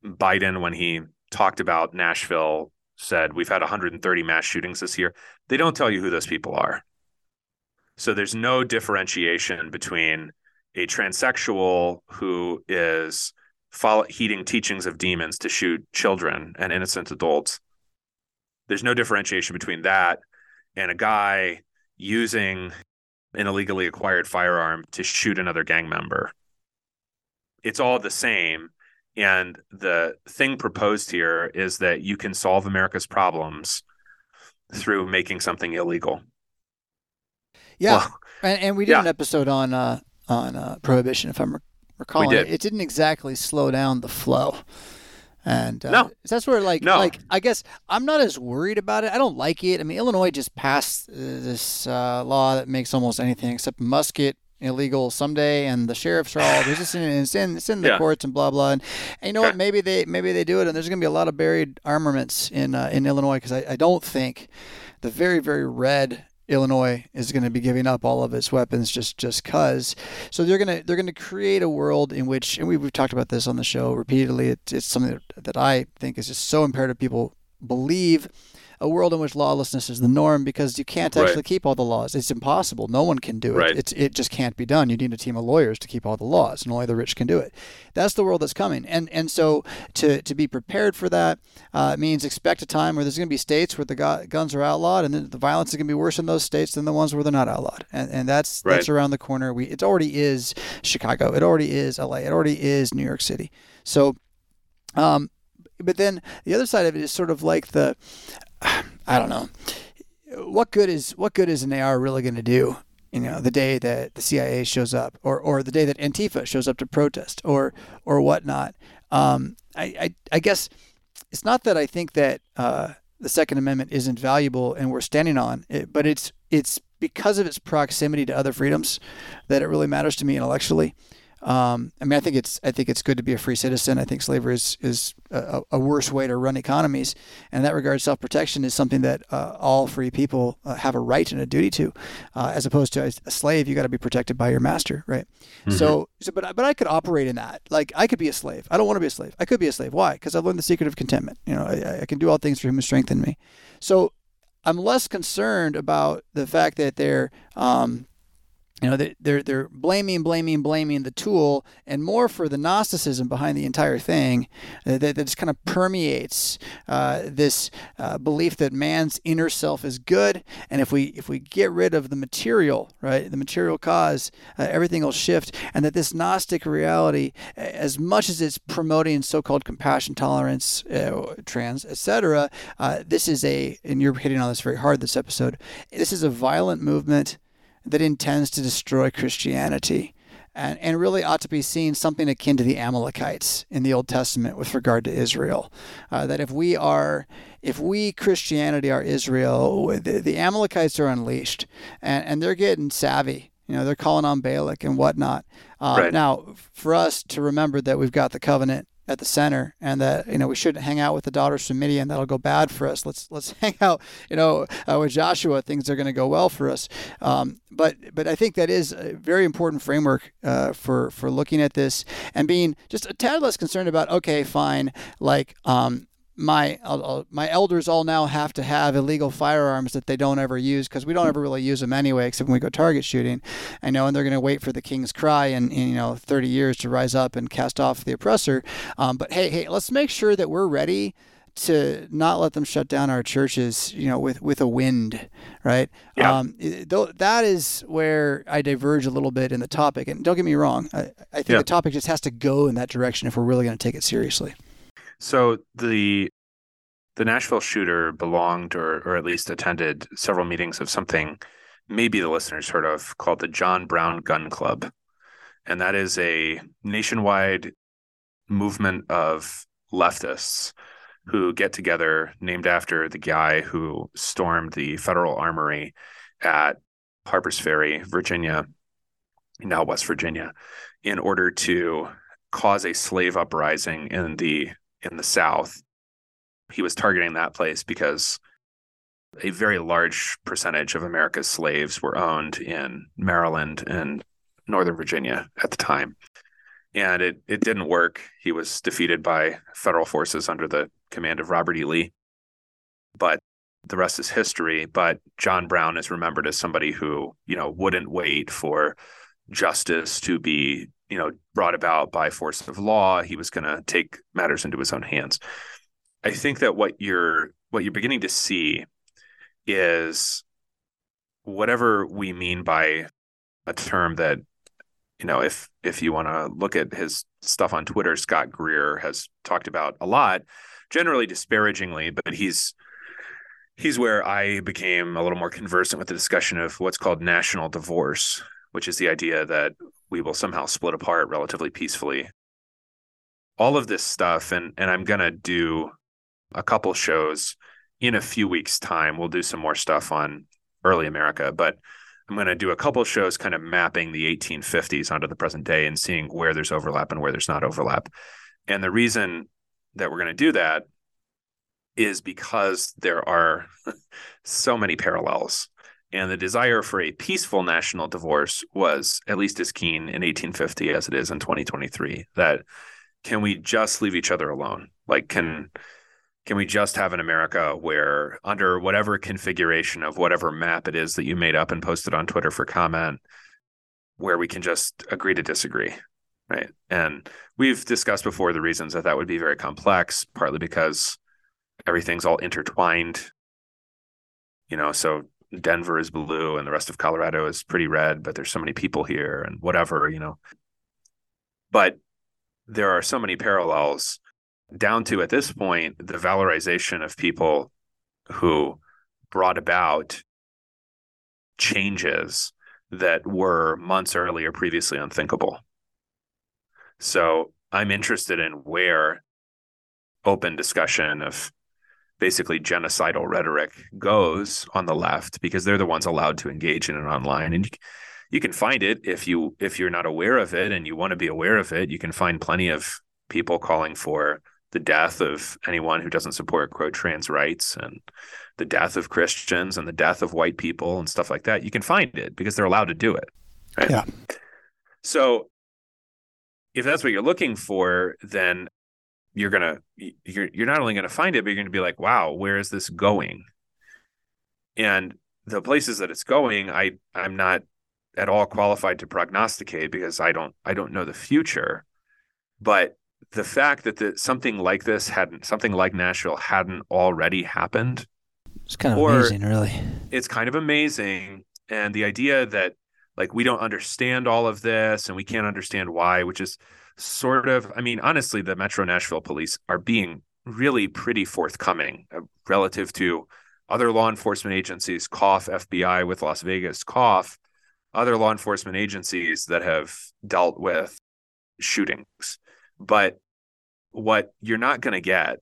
Biden, when he talked about Nashville said we've had 130 mass shootings this year. They don't tell you who those people are. So there's no differentiation between a transsexual who is follow, heeding teachings of demons to shoot children and innocent adults. There's no differentiation between that and a guy using an illegally acquired firearm to shoot another gang member. It's all the same and the thing proposed here is that you can solve America's problems through making something illegal. Yeah, well, and, and, we did yeah. an episode on uh, on uh, prohibition, if I'm recalling. It. it didn't exactly slow down the flow, and uh, no. that's where like no. like I guess I'm not as worried about it. I don't like it. I mean, Illinois just passed uh, this uh, law that makes almost anything except musket illegal someday, and the sheriffs are all there's just it's in it's in the yeah. courts and blah blah. And, and you know what? Maybe they maybe they do it, and there's going to be a lot of buried armaments in uh, in Illinois because I, I don't think the very very red Illinois is going to be giving up all of its weapons just just cause. So they're going to they're going to create a world in which, and we, we've talked about this on the show repeatedly. It, it's something that I think is just so imperative. People believe a world in which lawlessness is the norm because you can't actually right. keep all the laws. It's impossible. No one can do it. Right. It's, it just can't be done. You need a team of lawyers to keep all the laws, and only the rich can do it. That's the world that's coming. And and so to, to be prepared for that uh, means expect a time where there's going to be states where the guns are outlawed, and then the violence is going to be worse in those states than the ones where they're not outlawed. And, and that's right. that's around the corner. We it already is Chicago. It already is LA. It already is New York City. So um, but then the other side of it is sort of like the I don't know. What good is what good is an AR really going to do? You know, the day that the CIA shows up, or or the day that Antifa shows up to protest, or or whatnot. Um, I, I I guess it's not that I think that uh, the Second Amendment isn't valuable and we're standing on it, but it's it's because of its proximity to other freedoms that it really matters to me intellectually. Um, I mean, I think it's I think it's good to be a free citizen. I think slavery is is a, a worse way to run economies. And in that regard, self protection is something that uh, all free people uh, have a right and a duty to, uh, as opposed to a, a slave. You got to be protected by your master, right? Mm-hmm. So, so, but but I could operate in that. Like I could be a slave. I don't want to be a slave. I could be a slave. Why? Because I've learned the secret of contentment. You know, I, I can do all things for Him who strengthen me. So I'm less concerned about the fact that they're um, you know they're they're blaming blaming blaming the tool and more for the gnosticism behind the entire thing uh, that, that just kind of permeates uh, this uh, belief that man's inner self is good. And if we if we get rid of the material right the material cause uh, everything will shift. And that this gnostic reality as much as it's promoting so-called compassion tolerance uh, trans etc uh, this is a and you're hitting on this very hard this episode this is a violent movement that intends to destroy Christianity. and, and really ought to be seen something akin to the Amalekites in the Old Testament with regard to Israel. Uh, that if we are, if we Christianity are Israel, the, the Amalekites are unleashed, and, and they're getting savvy. You know, they're calling on Balak and whatnot. Uh, right. Now, for us to remember that we've got the covenant at the center, and that you know we shouldn't hang out with the daughters from Midian. That'll go bad for us. Let's let's (laughs) hang out, you know, uh, with Joshua. Things are going to go well for us. Um, but but I think that is a very important framework uh, for for looking at this and being just a tad less concerned about. Okay, fine, like um, my uh, my elders all now have to have illegal firearms that they don't ever use because we don't ever really use them anyway, except when we go target shooting. I know, and they're going to wait for the king's cry in, in, you know 30 years to rise up and cast off the oppressor. Um, but hey, hey, let's make sure that we're ready to not let them shut down our churches, you know, with with a wind, right? Yeah. Um, that is where I diverge a little bit in the topic. And don't get me wrong, I, I think yeah. the topic just has to go in that direction if we're really going to take it seriously. So the the Nashville shooter belonged or or at least attended several meetings of something maybe the listeners heard of called the John Brown Gun Club. And that is a nationwide movement of leftists who get together named after the guy who stormed the federal armory at Harper's Ferry, Virginia, now West Virginia, in order to cause a slave uprising in the in the South, he was targeting that place because a very large percentage of America's slaves were owned in Maryland and Northern Virginia at the time. And it, it didn't work. He was defeated by federal forces under the command of Robert E. Lee. But the rest is history. But John Brown is remembered as somebody who, you know, wouldn't wait for justice to be you know brought about by force of law he was going to take matters into his own hands. I think that what you're what you're beginning to see is whatever we mean by a term that you know if if you want to look at his stuff on twitter scott greer has talked about a lot generally disparagingly but he's he's where i became a little more conversant with the discussion of what's called national divorce which is the idea that we will somehow split apart relatively peacefully. All of this stuff, and and I'm gonna do a couple shows in a few weeks' time. We'll do some more stuff on early America, but I'm going to do a couple shows kind of mapping the 1850s onto the present day and seeing where there's overlap and where there's not overlap. And the reason that we're going to do that is because there are (laughs) so many parallels and the desire for a peaceful national divorce was at least as keen in 1850 as it is in 2023 that can we just leave each other alone? Like can can we just have an america where under whatever configuration of whatever map it is that you made up and posted on twitter for comment where we can just agree to disagree right? And we've discussed before the reasons that that would be very complex partly because everything's all intertwined you know so Denver is blue and the rest of Colorado is pretty red, but there's so many people here and whatever, you know. But there are so many parallels down to at this point the valorization of people who brought about changes that were months earlier previously unthinkable. So I'm interested in where open discussion of basically genocidal rhetoric goes on the left because they're the ones allowed to engage in it online. And you, you can find it if you if you're not aware of it and you want to be aware of it you can find plenty of people calling for the death of anyone who doesn't support quote trans rights and the death of Christians and the death of white people and stuff like that. You can find it because they're allowed to do it. Right? yeah. So if that's what you're looking for then you're gonna you're you're not only gonna find it, but you're gonna be like, wow, where is this going? And the places that it's going, I I'm not at all qualified to prognosticate because I don't I don't know the future. But the fact that the, something like this hadn't something like Nashville hadn't already happened, it's kind of amazing, really. It's kind of amazing, and the idea that like we don't understand all of this and we can't understand why, which is sort of, I mean, honestly, the Metro Nashville police are being really pretty forthcoming uh, relative to other law enforcement agencies, cough FBI with Las Vegas, cough other law enforcement agencies that have dealt with shootings. But what you're not going to get,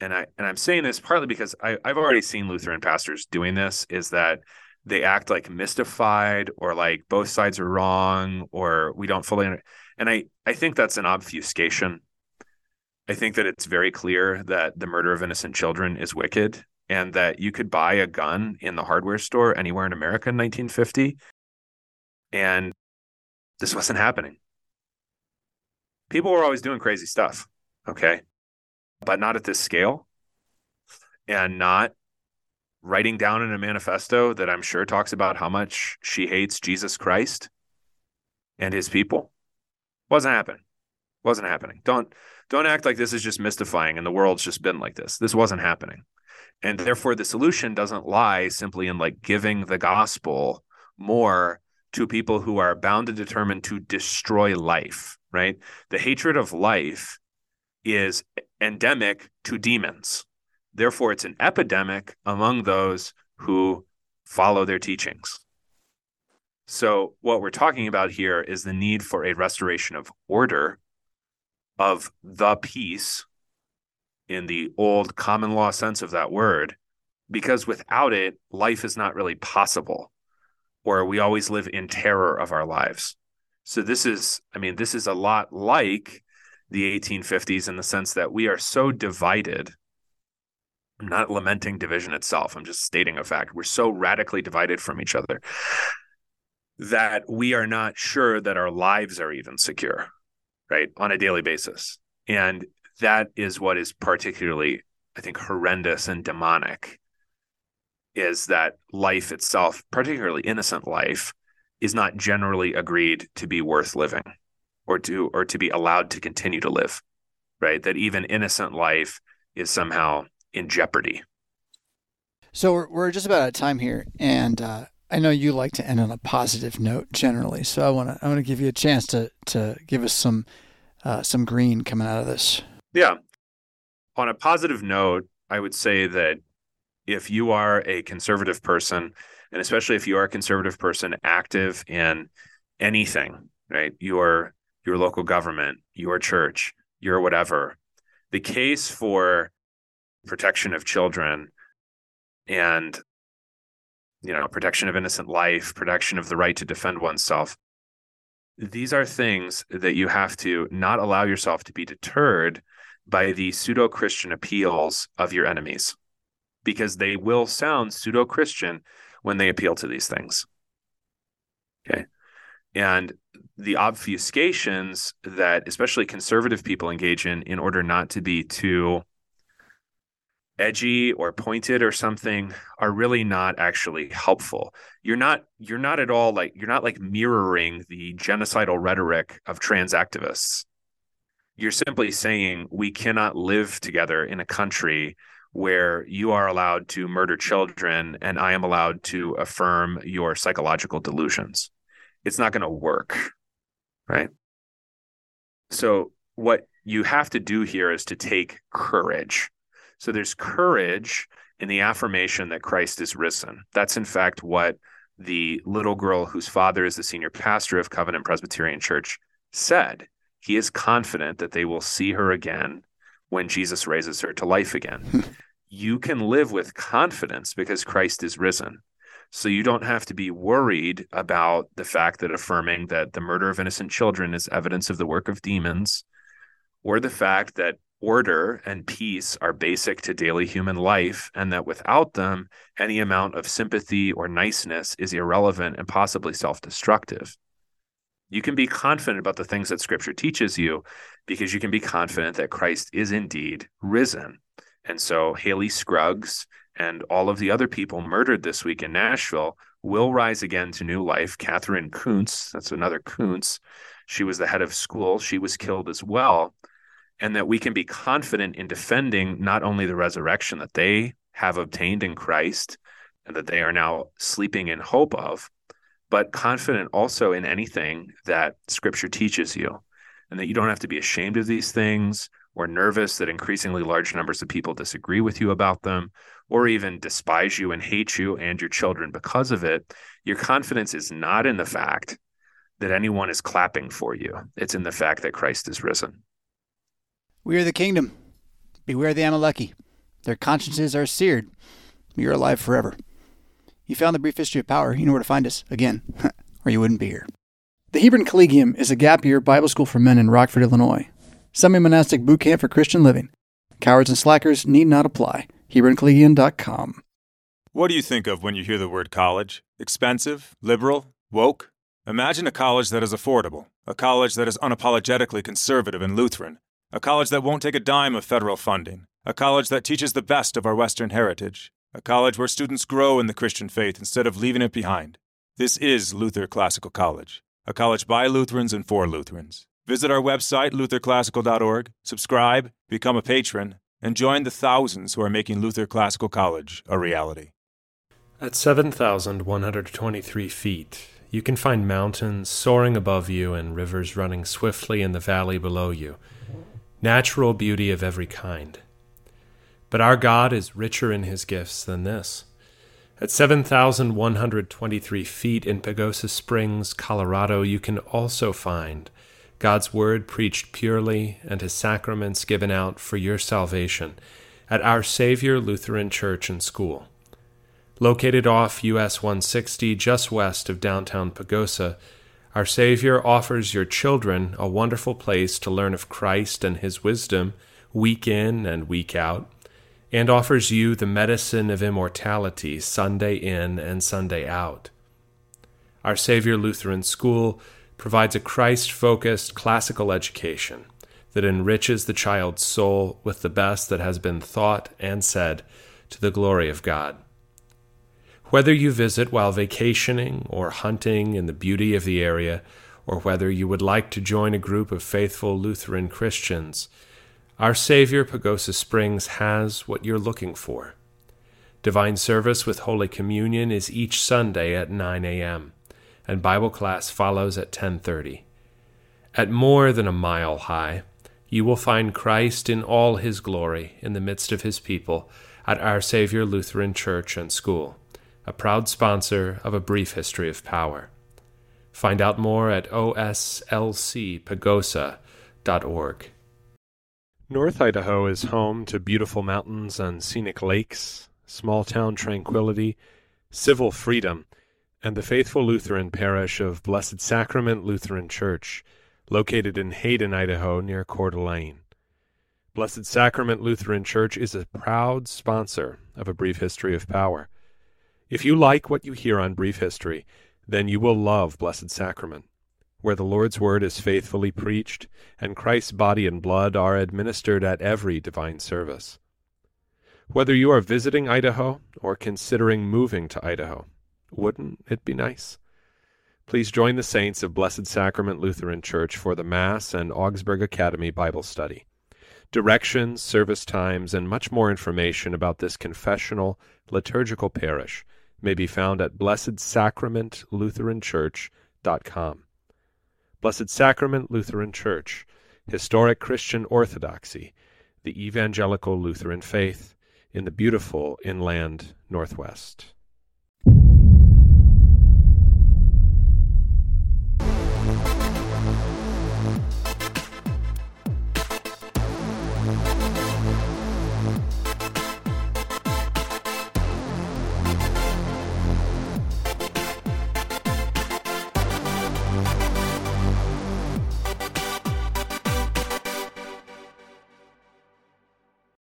and I and I'm saying this partly because I, I've already seen Lutheran pastors doing this, is that they act like mystified or like both sides are wrong or we don't fully and I I think that's an obfuscation. I think that it's very clear that the murder of innocent children is wicked and that you could buy a gun in the hardware store anywhere in America in 1950 and this wasn't happening. People were always doing crazy stuff, okay? But not at this scale and not writing down in a manifesto that I'm sure talks about how much she hates Jesus Christ and his people. Wasn't happening. Wasn't happening. Don't don't act like this is just mystifying and the world's just been like this. This wasn't happening. And therefore the solution doesn't lie simply in like giving the gospel more to people who are bound and determined to destroy life, right? The hatred of life is endemic to demons. Therefore, it's an epidemic among those who follow their teachings. So, what we're talking about here is the need for a restoration of order, of the peace in the old common law sense of that word, because without it, life is not really possible, or we always live in terror of our lives. So, this is, I mean, this is a lot like the 1850s in the sense that we are so divided I'm not lamenting division itself. I'm just stating a fact. We're so radically divided from each other that we are not sure that our lives are even secure, right, on a daily basis. And that is what is particularly, I think, horrendous and demonic is that life itself, particularly innocent life, is not generally agreed to be worth living or to or to be allowed to continue to live. Right. That even innocent life is somehow in jeopardy. So we're, we're just about out of time here, and uh, I know you like to end on a positive note generally. So I want to I want to give you a chance to to give us some uh, some green coming out of this. Yeah. On a positive note, I would say that if you are a conservative person, and especially if you are a conservative person active in anything, right? Your your local government, your church, your whatever, the case for protection of children and you know protection of innocent life protection of the right to defend oneself. These are things that you have to not allow yourself to be deterred by the pseudo christian appeals of your enemies because they will sound pseudo christian when they appeal to these things. Okay? And the obfuscations that especially conservative people engage in in order not to be too edgy or pointed or something are really not actually helpful. You're not you're not at all like you're not like mirroring the genocidal rhetoric of trans activists. You're simply saying we cannot live together in a country where you are allowed to murder children and I am allowed to affirm your psychological delusions. It's not going to work. Right? So what you have to do here is to take courage so there's courage in the affirmation that Christ is risen. That's in fact what the little girl whose father is the senior pastor of Covenant Presbyterian Church said. He is confident that they will see her again when Jesus raises her to life again. Hmm. you can live with confidence because Christ is risen. So you don't have to be worried about the fact that affirming that the murder of innocent children is evidence of the work of demons or the fact that order and peace are basic to daily human life, and that without them, any amount of sympathy or niceness is irrelevant and possibly self destructive. You can be confident about the things that scripture teaches you because you can be confident that Christ is indeed risen. And so, Hallie Scruggs and all of the other people murdered this week in Nashville will rise again to new life. Katherine Koontz, that's another Koontz, she was the head of school, she was killed as well and that we can be confident in defending not only the resurrection that they have obtained in Christ and that they are now sleeping in hope of, but confident also in anything that scripture teaches you, and that you don't have to be ashamed of these things or nervous that increasingly large numbers of people disagree with you about them, or even despise you and hate you and your children because of it, your confidence is not in the fact that anyone is clapping for you. It's in the fact that Christ is risen. We are the kingdom. Beware the Amaleki. Their consciences are seared. You're alive forever. You found the brief history of power. You know where to find us, again, (laughs) or you wouldn't be here. The Hebron Collegium is a gap year Bible school for men in Rockford, Illinois. Semi monastic boot camp for Christian living. Cowards and slackers need not apply. HebronCollegium.com. What do you think of when you hear the word college? Expensive? Liberal? Woke? Imagine a college that is affordable, a college that is unapologetically conservative and Lutheran, a college that won't take a dime of federal funding, a college that teaches the best of our Western heritage, a college where students grow in the Christian faith instead of leaving it behind. This is Luther Classical College, a college by Lutherans and for Lutherans. Visit our website, lutherclassical.org, subscribe, become a patron, and join the thousands who are making Luther Classical College a reality. At 7,123 feet, you can find mountains soaring above you and rivers running swiftly in the valley below you natural beauty of every kind. But our God is richer in his gifts than this. At 7,123 feet in Pagosa Springs, Colorado, you can also find God's Word preached purely and His sacraments given out for your salvation at Our Savior Lutheran Church and School. Located off US 160 just west of downtown Pagosa, our Savior offers your children a wonderful place to learn of Christ and His wisdom week in and week out, and offers you the medicine of immortality Sunday in and Sunday out. Our Savior Lutheran School provides a Christ focused classical education that enriches the child's soul with the best that has been thought and said to the glory of God. Whether you visit while vacationing or hunting in the beauty of the area, or whether you would like to join a group of faithful Lutheran Christians, our Savior Pagosa Springs has what you're looking for. Divine service with Holy Communion is each Sunday at 9 a.m., and Bible class follows at 10:30. At more than a mile high, you will find Christ in all his glory in the midst of his people at Our Savior Lutheran Church and School a proud sponsor of A Brief History of Power. Find out more at oslcpagosa.org. North Idaho is home to beautiful mountains and scenic lakes, small town tranquility, civil freedom, and the faithful Lutheran parish of Blessed Sacrament Lutheran Church, located in Hayden, Idaho, near Coeur d'Alene. Blessed Sacrament Lutheran Church is a proud sponsor of A Brief History of Power. If you like what you hear on Brief History, then you will love Blessed Sacrament, where the Lord's Word is faithfully preached and Christ's body and blood are administered at every divine service. Whether you are visiting Idaho or considering moving to Idaho, wouldn't it be nice? Please join the saints of Blessed Sacrament Lutheran Church for the Mass and Augsburg Academy Bible study. Directions, service times, and much more information about this confessional liturgical parish may be found at blessedsacramentlutheranchurch.com. Blessed Sacrament Lutheran Church, historic Christian orthodoxy, the evangelical Lutheran faith in the beautiful inland Northwest.